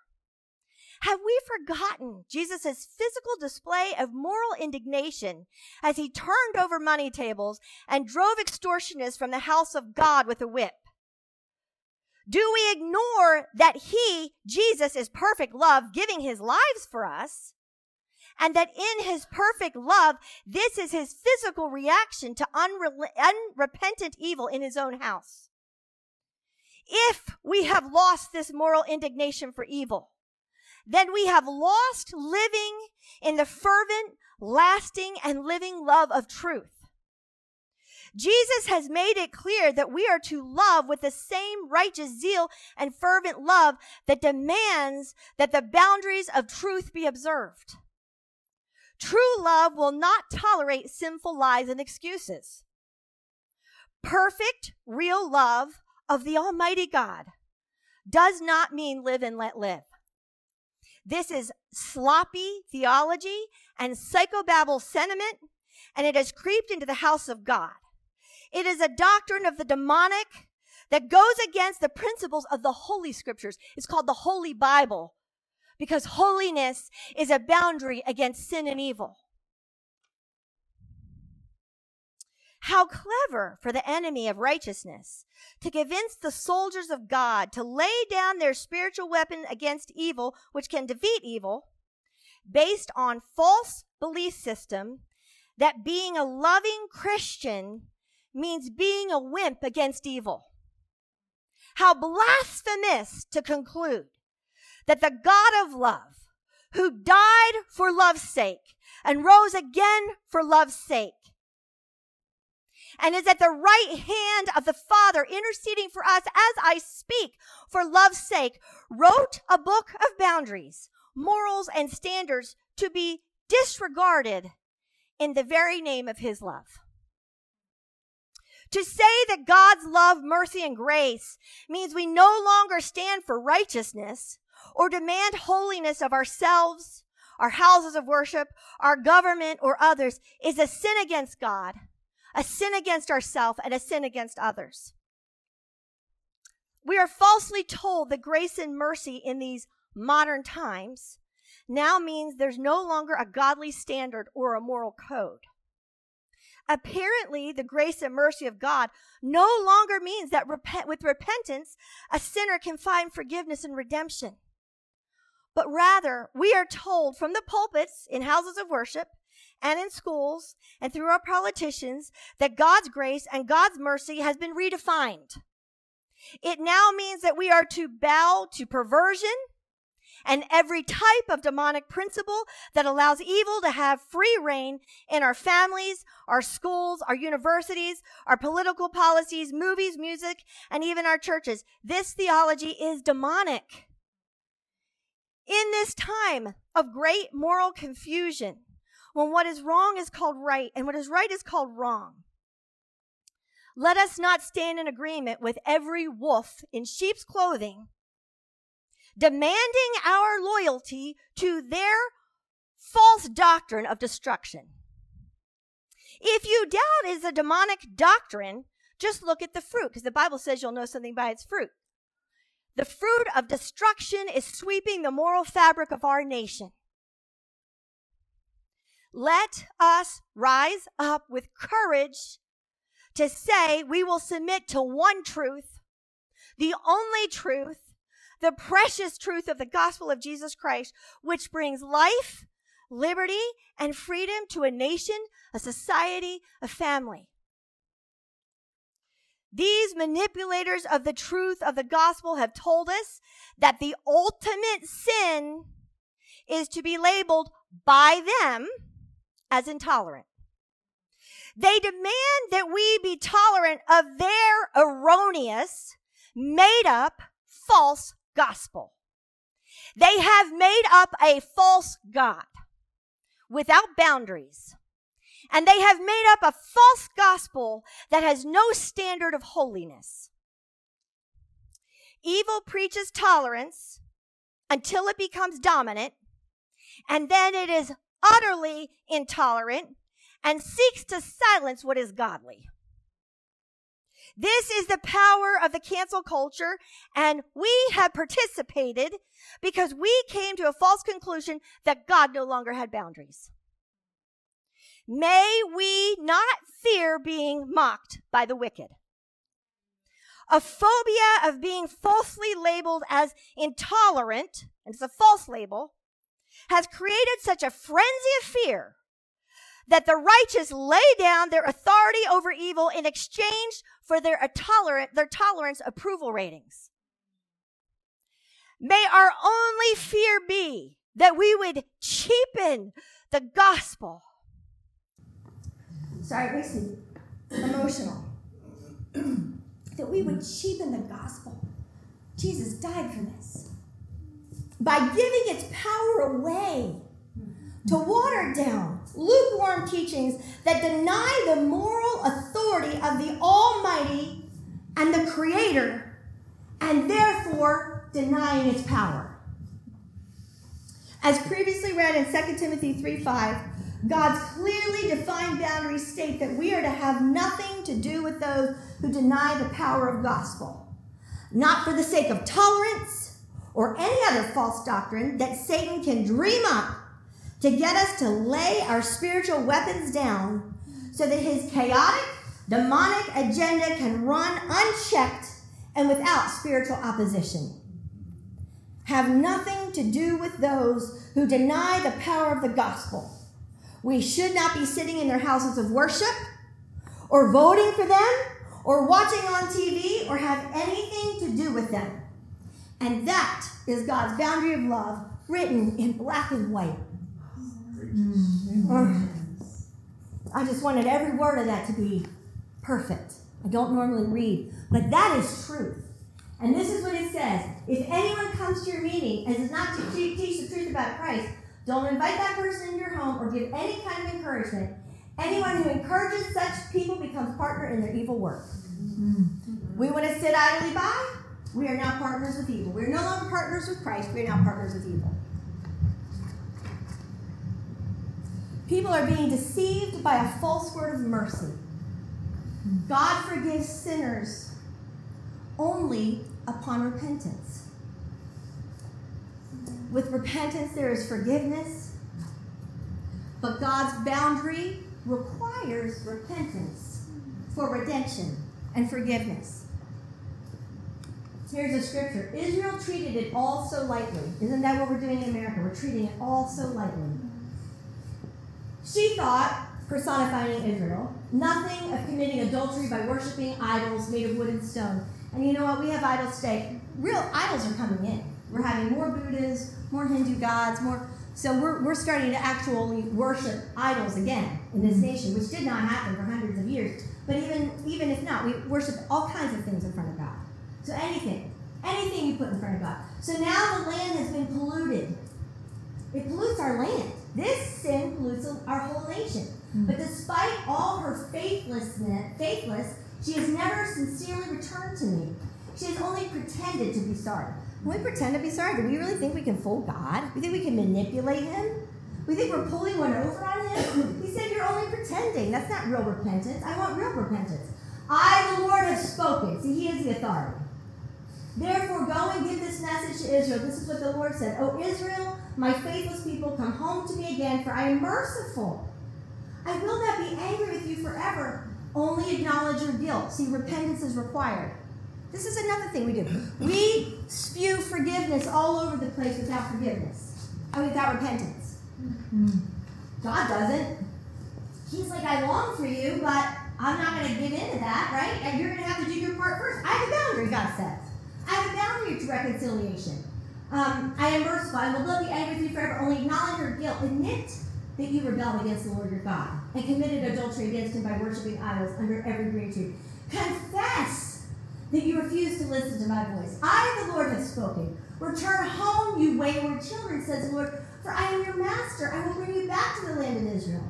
Have we forgotten Jesus' physical display of moral indignation as he turned over money tables and drove extortionists from the house of God with a whip? Do we ignore that He, Jesus, is perfect love, giving His lives for us? And that in His perfect love, this is His physical reaction to unre- unrepentant evil in His own house. If we have lost this moral indignation for evil, then we have lost living in the fervent, lasting, and living love of truth. Jesus has made it clear that we are to love with the same righteous zeal and fervent love that demands that the boundaries of truth be observed. True love will not tolerate sinful lies and excuses. Perfect, real love of the Almighty God does not mean live and let live. This is sloppy theology and psychobabble sentiment, and it has creeped into the house of God. It is a doctrine of the demonic that goes against the principles of the Holy Scriptures. It's called the Holy Bible because holiness is a boundary against sin and evil. How clever for the enemy of righteousness to convince the soldiers of God to lay down their spiritual weapon against evil, which can defeat evil, based on false belief system that being a loving Christian means being a wimp against evil. How blasphemous to conclude that the God of love, who died for love's sake and rose again for love's sake, and is at the right hand of the Father, interceding for us as I speak for love's sake, wrote a book of boundaries, morals, and standards to be disregarded in the very name of his love. To say that God's love, mercy, and grace means we no longer stand for righteousness or demand holiness of ourselves, our houses of worship, our government, or others is a sin against God a sin against ourselves and a sin against others. We are falsely told that grace and mercy in these modern times now means there's no longer a godly standard or a moral code. Apparently, the grace and mercy of God no longer means that repent, with repentance, a sinner can find forgiveness and redemption. But rather, we are told from the pulpits in houses of worship and in schools and through our politicians that God's grace and God's mercy has been redefined. It now means that we are to bow to perversion and every type of demonic principle that allows evil to have free reign in our families, our schools, our universities, our political policies, movies, music, and even our churches. This theology is demonic. In this time of great moral confusion, when what is wrong is called right and what is right is called wrong. Let us not stand in agreement with every wolf in sheep's clothing, demanding our loyalty to their false doctrine of destruction. If you doubt is a demonic doctrine, just look at the fruit, because the Bible says you'll know something by its fruit. The fruit of destruction is sweeping the moral fabric of our nation. Let us rise up with courage to say we will submit to one truth, the only truth, the precious truth of the gospel of Jesus Christ, which brings life, liberty, and freedom to a nation, a society, a family. These manipulators of the truth of the gospel have told us that the ultimate sin is to be labeled by them as intolerant. They demand that we be tolerant of their erroneous, made up, false gospel. They have made up a false God without boundaries. And they have made up a false gospel that has no standard of holiness. Evil preaches tolerance until it becomes dominant, and then it is utterly intolerant, and seeks to silence what is godly. This is the power of the cancel culture, and we have participated because we came to a false conclusion that God no longer had boundaries. May we not fear being mocked by the wicked. A phobia of being falsely labeled as intolerant, and it's a false label, has created such a frenzy of fear that the righteous lay down their authority over evil in exchange for their tolerant, their tolerance approval ratings. May our only fear be that we would cheapen the gospel. Sorry, it makes emotional. <clears throat> that we would cheapen the gospel. Jesus died for this by giving its power away to water down lukewarm teachings that deny the moral authority of the Almighty and the Creator, and therefore denying its power. As previously read in 2 Timothy 3 5, God's clearly defined boundaries state that we are to have nothing to do with those who deny the power of gospel, not for the sake of tolerance or any other false doctrine that Satan can dream up to get us to lay our spiritual weapons down so that his chaotic, demonic agenda can run unchecked and without spiritual opposition. Have nothing to do with those who deny the power of the gospel. We should not be sitting in their houses of worship or voting for them or watching on TV or have anything to do with them. And that is God's boundary of love written in black and white. Mm. I just wanted every word of that to be perfect. I don't normally read, but that is truth. And this is what it says If anyone comes to your meeting and does not teach the truth about Christ, don't invite that person into your home or give any kind of encouragement. Anyone who encourages such people becomes partner in their evil work. We want to sit idly by. We are now partners with evil. We're no longer partners with Christ. We are now partners with evil. People are being deceived by a false word of mercy. God forgives sinners only upon repentance. With repentance, there is forgiveness, but God's boundary requires repentance for redemption and forgiveness. Here's a scripture Israel treated it all so lightly. Isn't that what we're doing in America? We're treating it all so lightly. She thought, personifying Israel, nothing of committing adultery by worshiping idols made of wood and stone. And you know what? We have idols today. Real idols are coming in. We're having more Buddhas, more Hindu gods, more. So we're, we're starting to actually worship idols again in this nation, which did not happen for hundreds of years. But even, even if not, we worship all kinds of things in front of. So anything, anything you put in front of God. So now the land has been polluted. It pollutes our land. This sin pollutes our whole nation. Mm-hmm. But despite all her faithlessness, faithless, she has never sincerely returned to me. She has only pretended to be sorry. When we pretend to be sorry, do we really think we can fool God? We think we can manipulate Him? We think we're pulling one over on Him? <coughs> he said, You're only pretending. That's not real repentance. I want real repentance. I, the Lord, have spoken. See, He is the authority. Therefore, go and give this message to Israel. This is what the Lord said. O Israel, my faithless people, come home to me again, for I am merciful. I will not be angry with you forever. Only acknowledge your guilt. See, repentance is required. This is another thing we do. We spew forgiveness all over the place without forgiveness, or without repentance. God doesn't. He's like, I long for you, but I'm not going to give in to that, right? And you're going to have to do your part first. I have a boundary, God says. I have boundary to reconciliation. Um, I am merciful. I will not be angry with you forever. Only acknowledge your guilt. Admit that you rebelled against the Lord your God and committed adultery against him by worshiping idols under every green tree. Confess that you refuse to listen to my voice. I, the Lord, have spoken. Return home, you wayward children, says the Lord, for I am your master. I will bring you back to the land of Israel.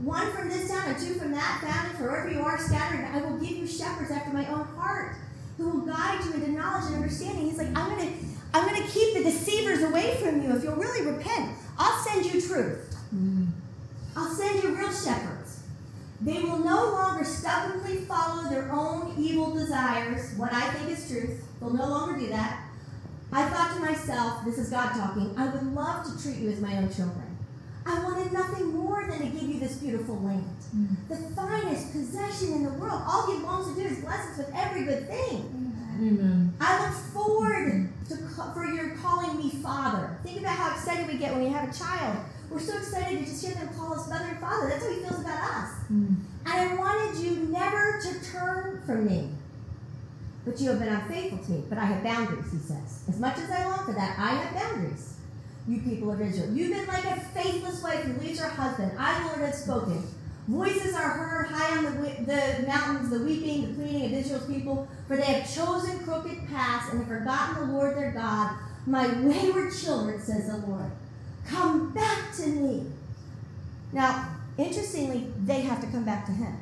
One from this town and two from that, founded wherever you are scattered. I will give you shepherds after my own heart, who will guide you into knowledge and understanding. He's like, I'm gonna, I'm gonna keep the deceivers away from you if you'll really repent. I'll send you truth. I'll send you real shepherds. They will no longer stubbornly follow their own evil desires, what I think is truth. They'll no longer do that. I thought to myself, this is God talking, I would love to treat you as my own children. I wanted nothing more than to give you this beautiful land, mm. the finest possession in the world. All He wants to do is bless us with every good thing. Amen. I look forward to, for your calling me Father. Think about how excited we get when we have a child we're so excited to just hear them call us mother and father. That's how he feels about us. Mm. And I wanted you never to turn from me. But you have been unfaithful to me. But I have boundaries, he says. As much as I long for that, I have boundaries. You people of Israel. You've been like a faithless wife who leaves her husband. I, the Lord, have spoken. Voices are heard high on the, the mountains, the weeping, the pleading of Israel's people, for they have chosen crooked paths and have forgotten the Lord their God. My wayward children, says the Lord. Come back to me. Now, interestingly, they have to come back to him.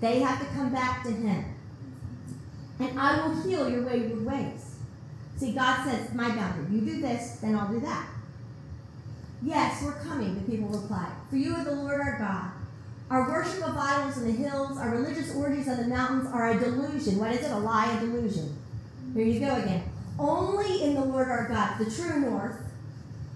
They have to come back to him. And I will heal your wayward ways. See, God says, my boundary. You do this, then I'll do that. Yes, we're coming, the people replied. For you are the Lord our God. Our worship of idols in the hills, our religious orgies on the mountains are a delusion. What is it? A lie, a delusion. Here you go again. only in the Lord our God, the true north,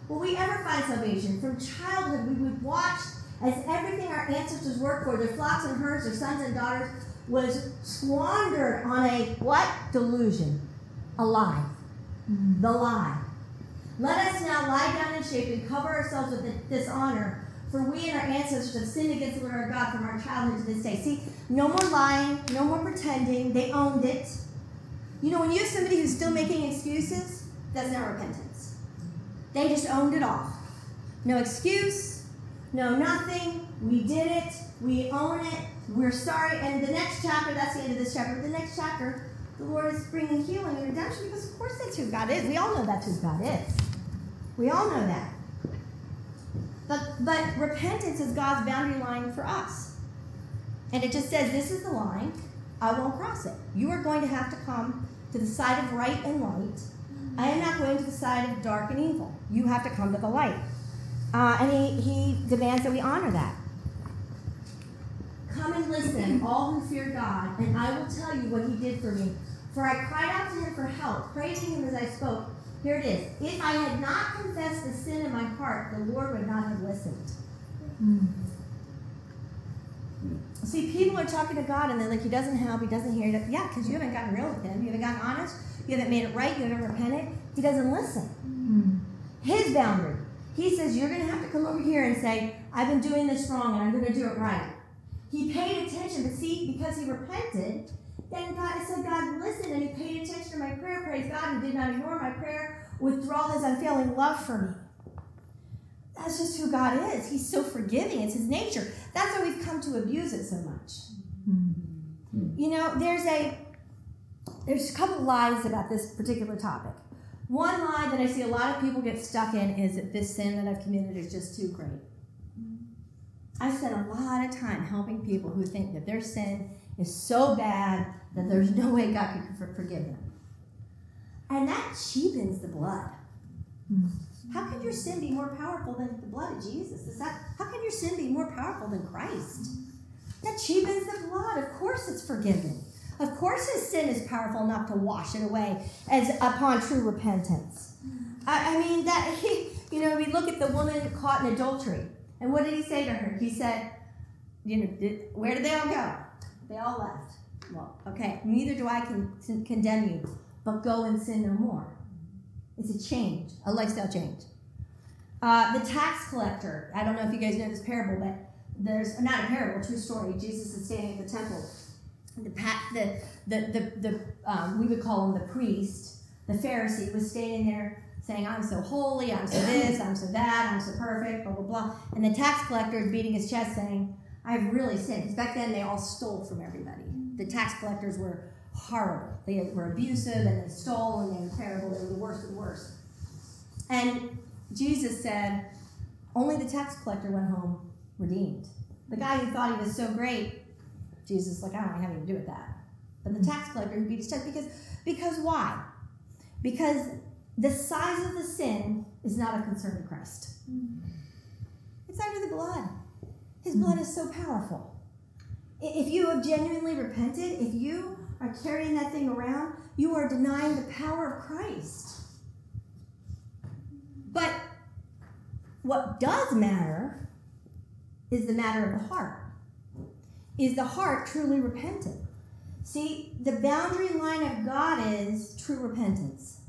will we ever find salvation. From childhood, we would watch as everything our ancestors worked for, their flocks and herds, their sons and daughters, was squandered on a what? Delusion. A lie. The lie. Let us now lie down in shape and cover ourselves with dishonor, for we and our ancestors have sinned against the Lord our God from our childhood to this day. See, no more lying, no more pretending. They owned it. You know, when you have somebody who's still making excuses, that's not repentance. They just owned it all. No excuse, no nothing. We did it. We own it. We're sorry. And the next chapter, that's the end of this chapter. The next chapter, the Lord is bringing healing and redemption because, of course, that's who God is. We all know that's who God is. We all know that. But, but repentance is God's boundary line for us. And it just says, This is the line. I won't cross it. You are going to have to come to the side of right and light. I am not going to the side of dark and evil. You have to come to the light. Uh, and he, he demands that we honor that. Come and listen, all who fear God, and I will tell you what he did for me. For I cried out to him for help, praising him as I spoke. Here it is. If I had not confessed the sin in my heart, the Lord would not have listened. Mm. See, people are talking to God and they're like, He doesn't help, He doesn't hear. Yeah, because you haven't gotten real with Him. You haven't gotten honest. You haven't made it right. You haven't repented. He doesn't listen. Mm. His boundary. He says, You're going to have to come over here and say, I've been doing this wrong and I'm going to do it right. He paid attention, but see, because he repented, then God said, God listened and he paid attention to my prayer. Praise God, and did not ignore my prayer, withdraw his unfailing love for me. That's just who God is. He's so forgiving. It's his nature. That's why we've come to abuse it so much. Mm-hmm. You know, there's a there's a couple lies about this particular topic. One lie that I see a lot of people get stuck in is that this sin that I've committed is just too great. I spend a lot of time helping people who think that their sin is so bad that there's no way God could forgive them. And that cheapens the blood. How can your sin be more powerful than the blood of Jesus? Is that how can your sin be more powerful than Christ? That cheapens the blood. Of course it's forgiven. Of course his sin is powerful enough to wash it away as upon true repentance. I, I mean that <laughs> he, you know, we look at the woman caught in adultery. And what did he say to her? He said, you know, where did they all go? They all left. Well, okay, neither do I con- condemn you, but go and sin no more. It's a change, a lifestyle change. Uh, the tax collector, I don't know if you guys know this parable, but there's not a parable, true story. Jesus is standing at the temple. The, the, the, the, the um, we would call him the priest, the Pharisee, was standing there saying, I'm so holy, I'm so this, I'm so that, I'm so perfect, blah, blah, blah. And the tax collector is beating his chest saying, I've really sinned. Because back then they all stole from everybody. The tax collectors were horrible. They were abusive and they stole and they were terrible. They were the worst of the worst. And Jesus said, only the tax collector went home redeemed. The guy who thought he was so great, Jesus like, I don't have anything to do with that. But the tax collector who beat his chest because because why? Because the size of the sin is not a concern to Christ. Mm. It's under the blood. His blood is so powerful. If you have genuinely repented, if you are carrying that thing around, you are denying the power of Christ. But what does matter is the matter of the heart. Is the heart truly repentant? See, the boundary line of God is true repentance.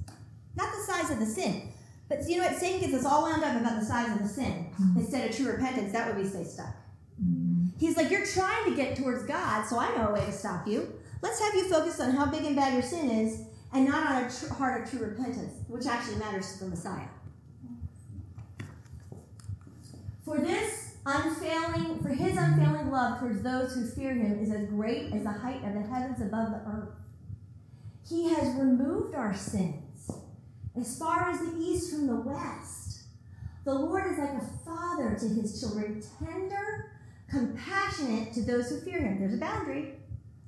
Not the size of the sin. But you know what? Satan gets us all wound up about the size of the sin mm-hmm. instead of true repentance. That way we stay stuck. He's like, You're trying to get towards God, so I know a way to stop you. Let's have you focus on how big and bad your sin is and not on a tr- heart of true repentance, which actually matters to the Messiah. For this unfailing, for his unfailing love towards those who fear him is as great as the height of the heavens above the earth. He has removed our sins as far as the east from the west. The Lord is like a father to his children, tender, compassionate to those who fear him. There's a boundary,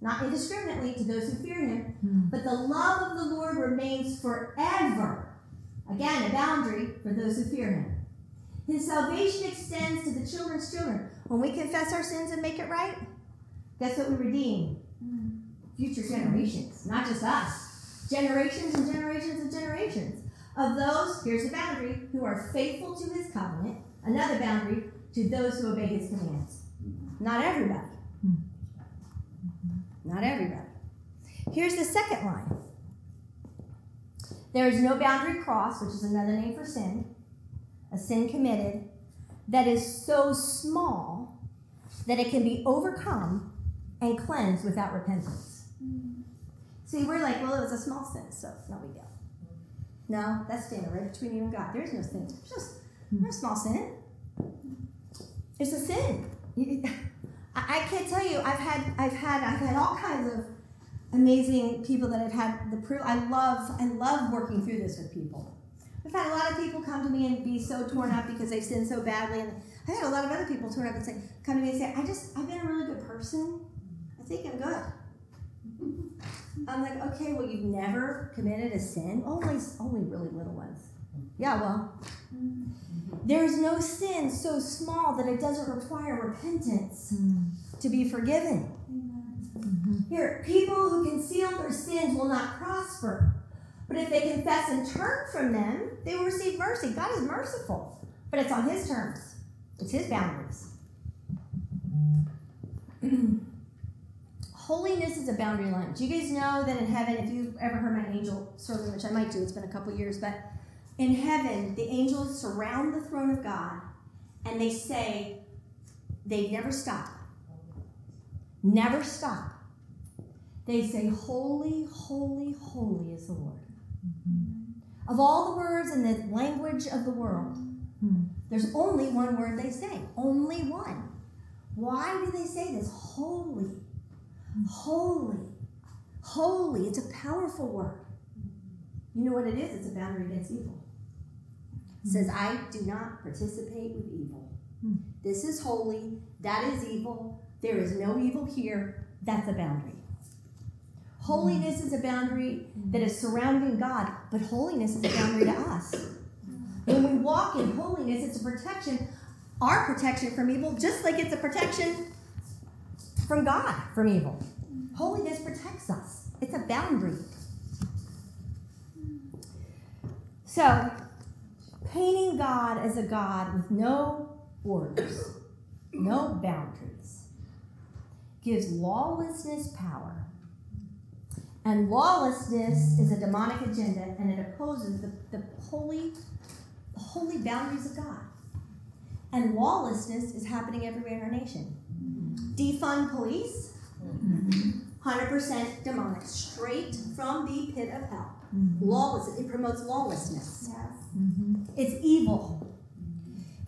not indiscriminately to those who fear him, hmm. but the love of the Lord remains forever. Again, a boundary for those who fear him. His salvation extends to the children's children. When we confess our sins and make it right, guess what we redeem? Hmm. Future generations, not just us generations and generations and generations. Of those, here's the boundary, who are faithful to his covenant. Another boundary, to those who obey his commands. Not everybody. Not everybody. Here's the second line. There is no boundary crossed, which is another name for sin, a sin committed, that is so small that it can be overcome and cleansed without repentance. See, we're like, well, it was a small sin, so no big deal. No, that's standing right between you and God. There's no sin. There's just no small sin. It's a sin. I can't tell you. I've had, I've had, I've had all kinds of amazing people that I've had the proof. I love, I love working through this with people. I've had a lot of people come to me and be so torn up because they've sinned so badly, and I've had a lot of other people torn up and say, come to me and say, I just, I've been a really good person. I think I'm good. I'm like, okay, well, you've never committed a sin? Only, only really little ones. Yeah, well, there is no sin so small that it doesn't require repentance hmm. to be forgiven. Mm-hmm. Here, people who conceal their sins will not prosper. But if they confess and turn from them, they will receive mercy. God is merciful, but it's on His terms, it's His boundaries. <clears throat> Holiness is a boundary line. Do you guys know that in heaven, if you've ever heard my angel sermon, which I might do, it's been a couple years, but in heaven, the angels surround the throne of God and they say, they never stop. Never stop. They say, Holy, holy, holy is the Lord. Of all the words in the language of the world, there's only one word they say. Only one. Why do they say this? Holy. Holy. Holy. It's a powerful word. You know what it is? It's a boundary against evil. Says, hmm. I do not participate with evil. Hmm. This is holy. That is evil. There is no evil here. That's a boundary. Holiness is a boundary hmm. that is surrounding God, but holiness is a boundary to us. When we walk in holiness, it's a protection, our protection from evil, just like it's a protection from God from evil. Holiness protects us, it's a boundary. So, painting God as a God with no borders, no boundaries, gives lawlessness power. And lawlessness is a demonic agenda and it opposes the, the holy holy boundaries of God. And lawlessness is happening everywhere in our nation. Defund police, 100% demonic, straight from the pit of hell. Mm-hmm. Lawlessness, it promotes lawlessness. It's evil.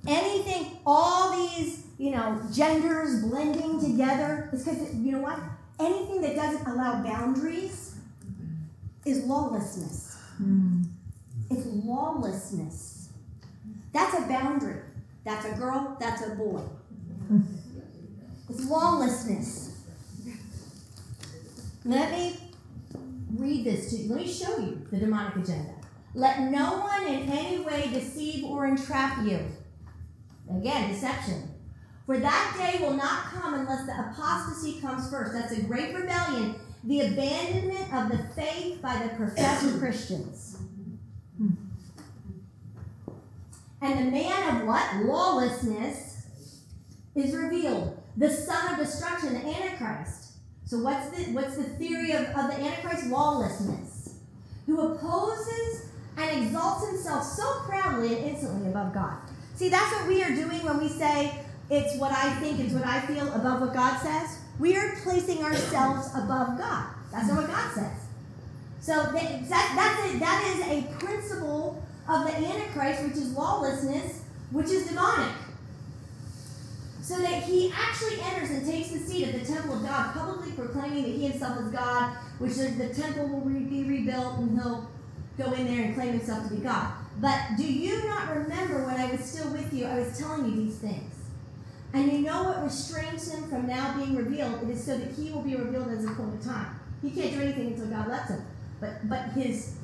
Anything, all these, you know, genders blending together, it's because, you know what? Anything that doesn't allow boundaries is lawlessness. Hmm. It's lawlessness. That's a boundary. That's a girl, that's a boy. It's lawlessness. Let me read this to you. Let me show you the demonic agenda. Let no one in any way deceive or entrap you. Again, deception. For that day will not come unless the apostasy comes first. That's a great rebellion, the abandonment of the faith by the professed <coughs> Christians. Hmm. And the man of what? Lawlessness is revealed. The son of destruction, the Antichrist. So what's the what's the theory of, of the Antichrist? Lawlessness. Who opposes and exalts himself so proudly and instantly above God. See, that's what we are doing when we say it's what I think, it's what I feel above what God says. We are placing ourselves above God. That's not what God says. So that, that, that's a, that is a principle of the Antichrist, which is lawlessness, which is demonic. So that he actually enters and takes the seat of the temple of God, publicly proclaiming that he himself is God, which the, the temple will be rebuilt and he'll go in there and claim himself to be God. But do you not remember when I was still with you, I was telling you these things? And you know what restrains him from now being revealed? It is so that he will be revealed at his appointed time. He can't do anything until God lets him. But but his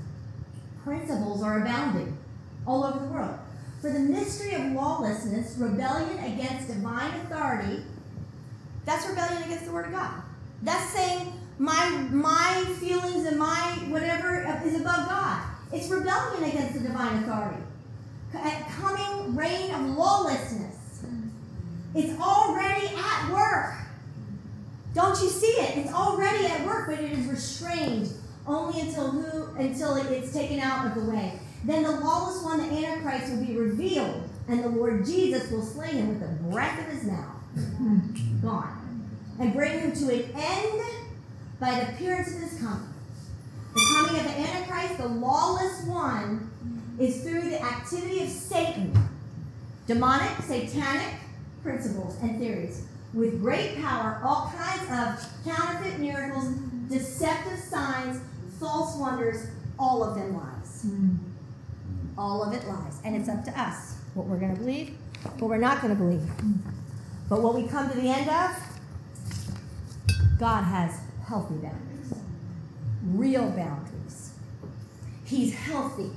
principles are abounding all over the world. For the mystery of lawlessness, rebellion against divine authority, that's rebellion against the word of God. That's saying my my feelings and my whatever is above God. It's rebellion against the divine authority. Coming reign of lawlessness. It's already at work. Don't you see it? It's already at work, but it is restrained only until who until it's taken out of the way. Then the lawless one, the Antichrist, will be revealed, and the Lord Jesus will slay him with the breath of his mouth. Gone. And bring him to an end by the appearance of his coming. The coming of the Antichrist, the lawless one, is through the activity of Satan, demonic, satanic principles and theories, with great power, all kinds of counterfeit miracles, deceptive signs, false wonders, all of them lies. All of it lies. And it's up to us what we're going to believe, what we're not going to believe. But what we come to the end of, God has healthy boundaries, real boundaries. He's healthy.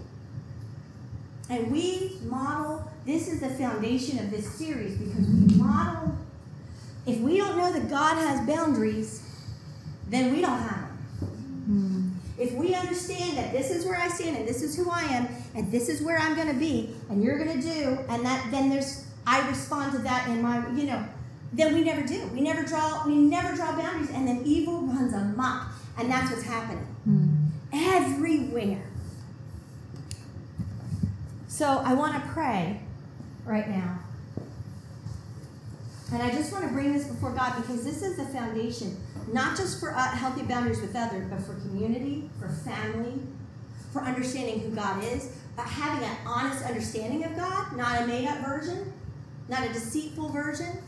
And we model, this is the foundation of this series because we model, if we don't know that God has boundaries, then we don't have them. Hmm. If we understand that this is where I stand and this is who I am and this is where I'm going to be and you're going to do, and that then there's, I respond to that in my, you know, then we never do. We never draw, we never draw boundaries, and then evil runs amok. And that's what's happening. Everywhere. So I want to pray right now. And I just want to bring this before God because this is the foundation, not just for uh, healthy boundaries with others, but for community, for family, for understanding who God is, but having an honest understanding of God, not a made up version, not a deceitful version.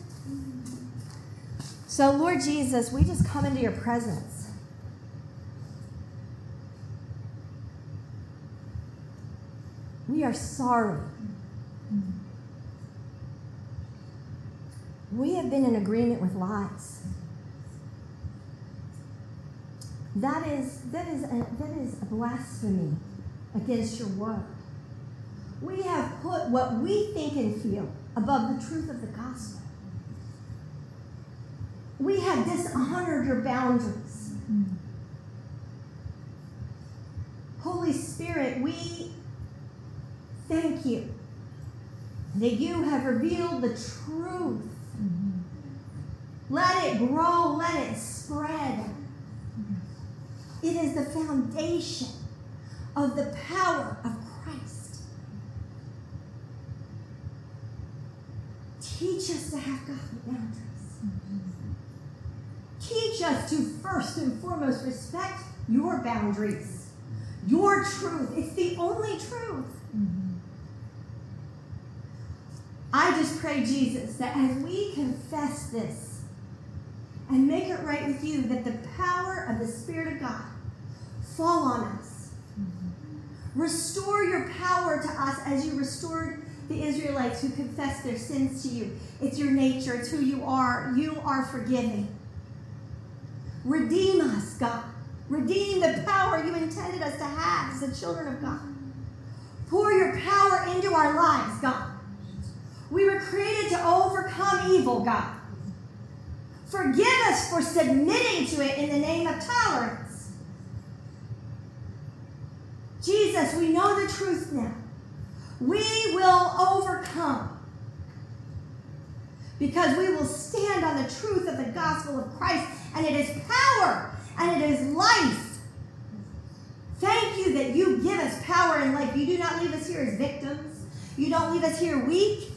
So, Lord Jesus, we just come into your presence. We are sorry. We have been in agreement with lies. That is, that is, a, that is a blasphemy against your word. We have put what we think and feel above the truth of the gospel. We have dishonored your boundaries. Holy Spirit, we thank you that you have revealed the truth. Let it grow, let it spread. It is the foundation of the power of Christ. Teach us to have godly boundaries. Us to first and foremost respect your boundaries, your truth. It's the only truth. Mm-hmm. I just pray, Jesus, that as we confess this and make it right with you, that the power of the Spirit of God fall on us. Mm-hmm. Restore your power to us as you restored the Israelites who confessed their sins to you. It's your nature, it's who you are. You are forgiving. Redeem us, God. Redeem the power you intended us to have as the children of God. Pour your power into our lives, God. We were created to overcome evil, God. Forgive us for submitting to it in the name of tolerance. Jesus, we know the truth now. We will overcome because we will stand on the truth of the gospel of Christ, and it is power and it is life. Thank you that you give us power and life. You do not leave us here as victims. You don't leave us here weak.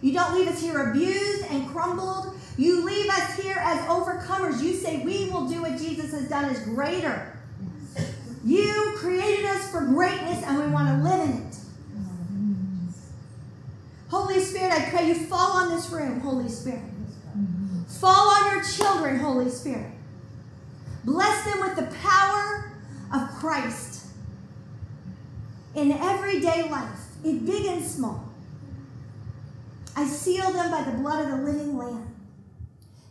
You don't leave us here abused and crumbled. You leave us here as overcomers. You say we will do what Jesus has done is greater. You created us for greatness and we want to live in it. Holy Spirit, I pray you fall on this room, Holy Spirit. Fall on your children, Holy Spirit. Bless them with the power of Christ in everyday life, in big and small. I seal them by the blood of the living Lamb.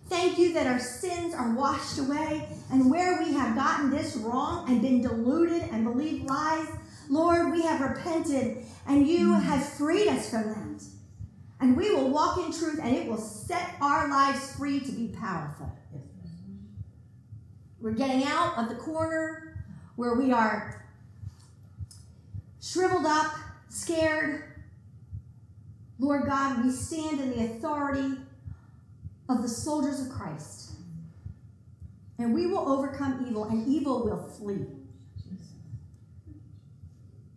Thank you that our sins are washed away, and where we have gotten this wrong and been deluded and believed lies, Lord, we have repented and you have freed us from that. And we will walk in truth, and it will set our lives free to be powerful. We're getting out of the corner where we are shriveled up, scared. Lord God, we stand in the authority of the soldiers of Christ. And we will overcome evil, and evil will flee.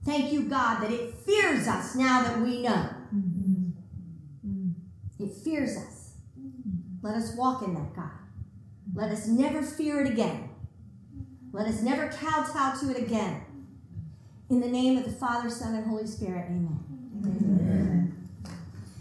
Thank you, God, that it fears us now that we know. It fears us. Let us walk in that, God. Let us never fear it again. Let us never kowtow to it again. In the name of the Father, Son, and Holy Spirit, amen.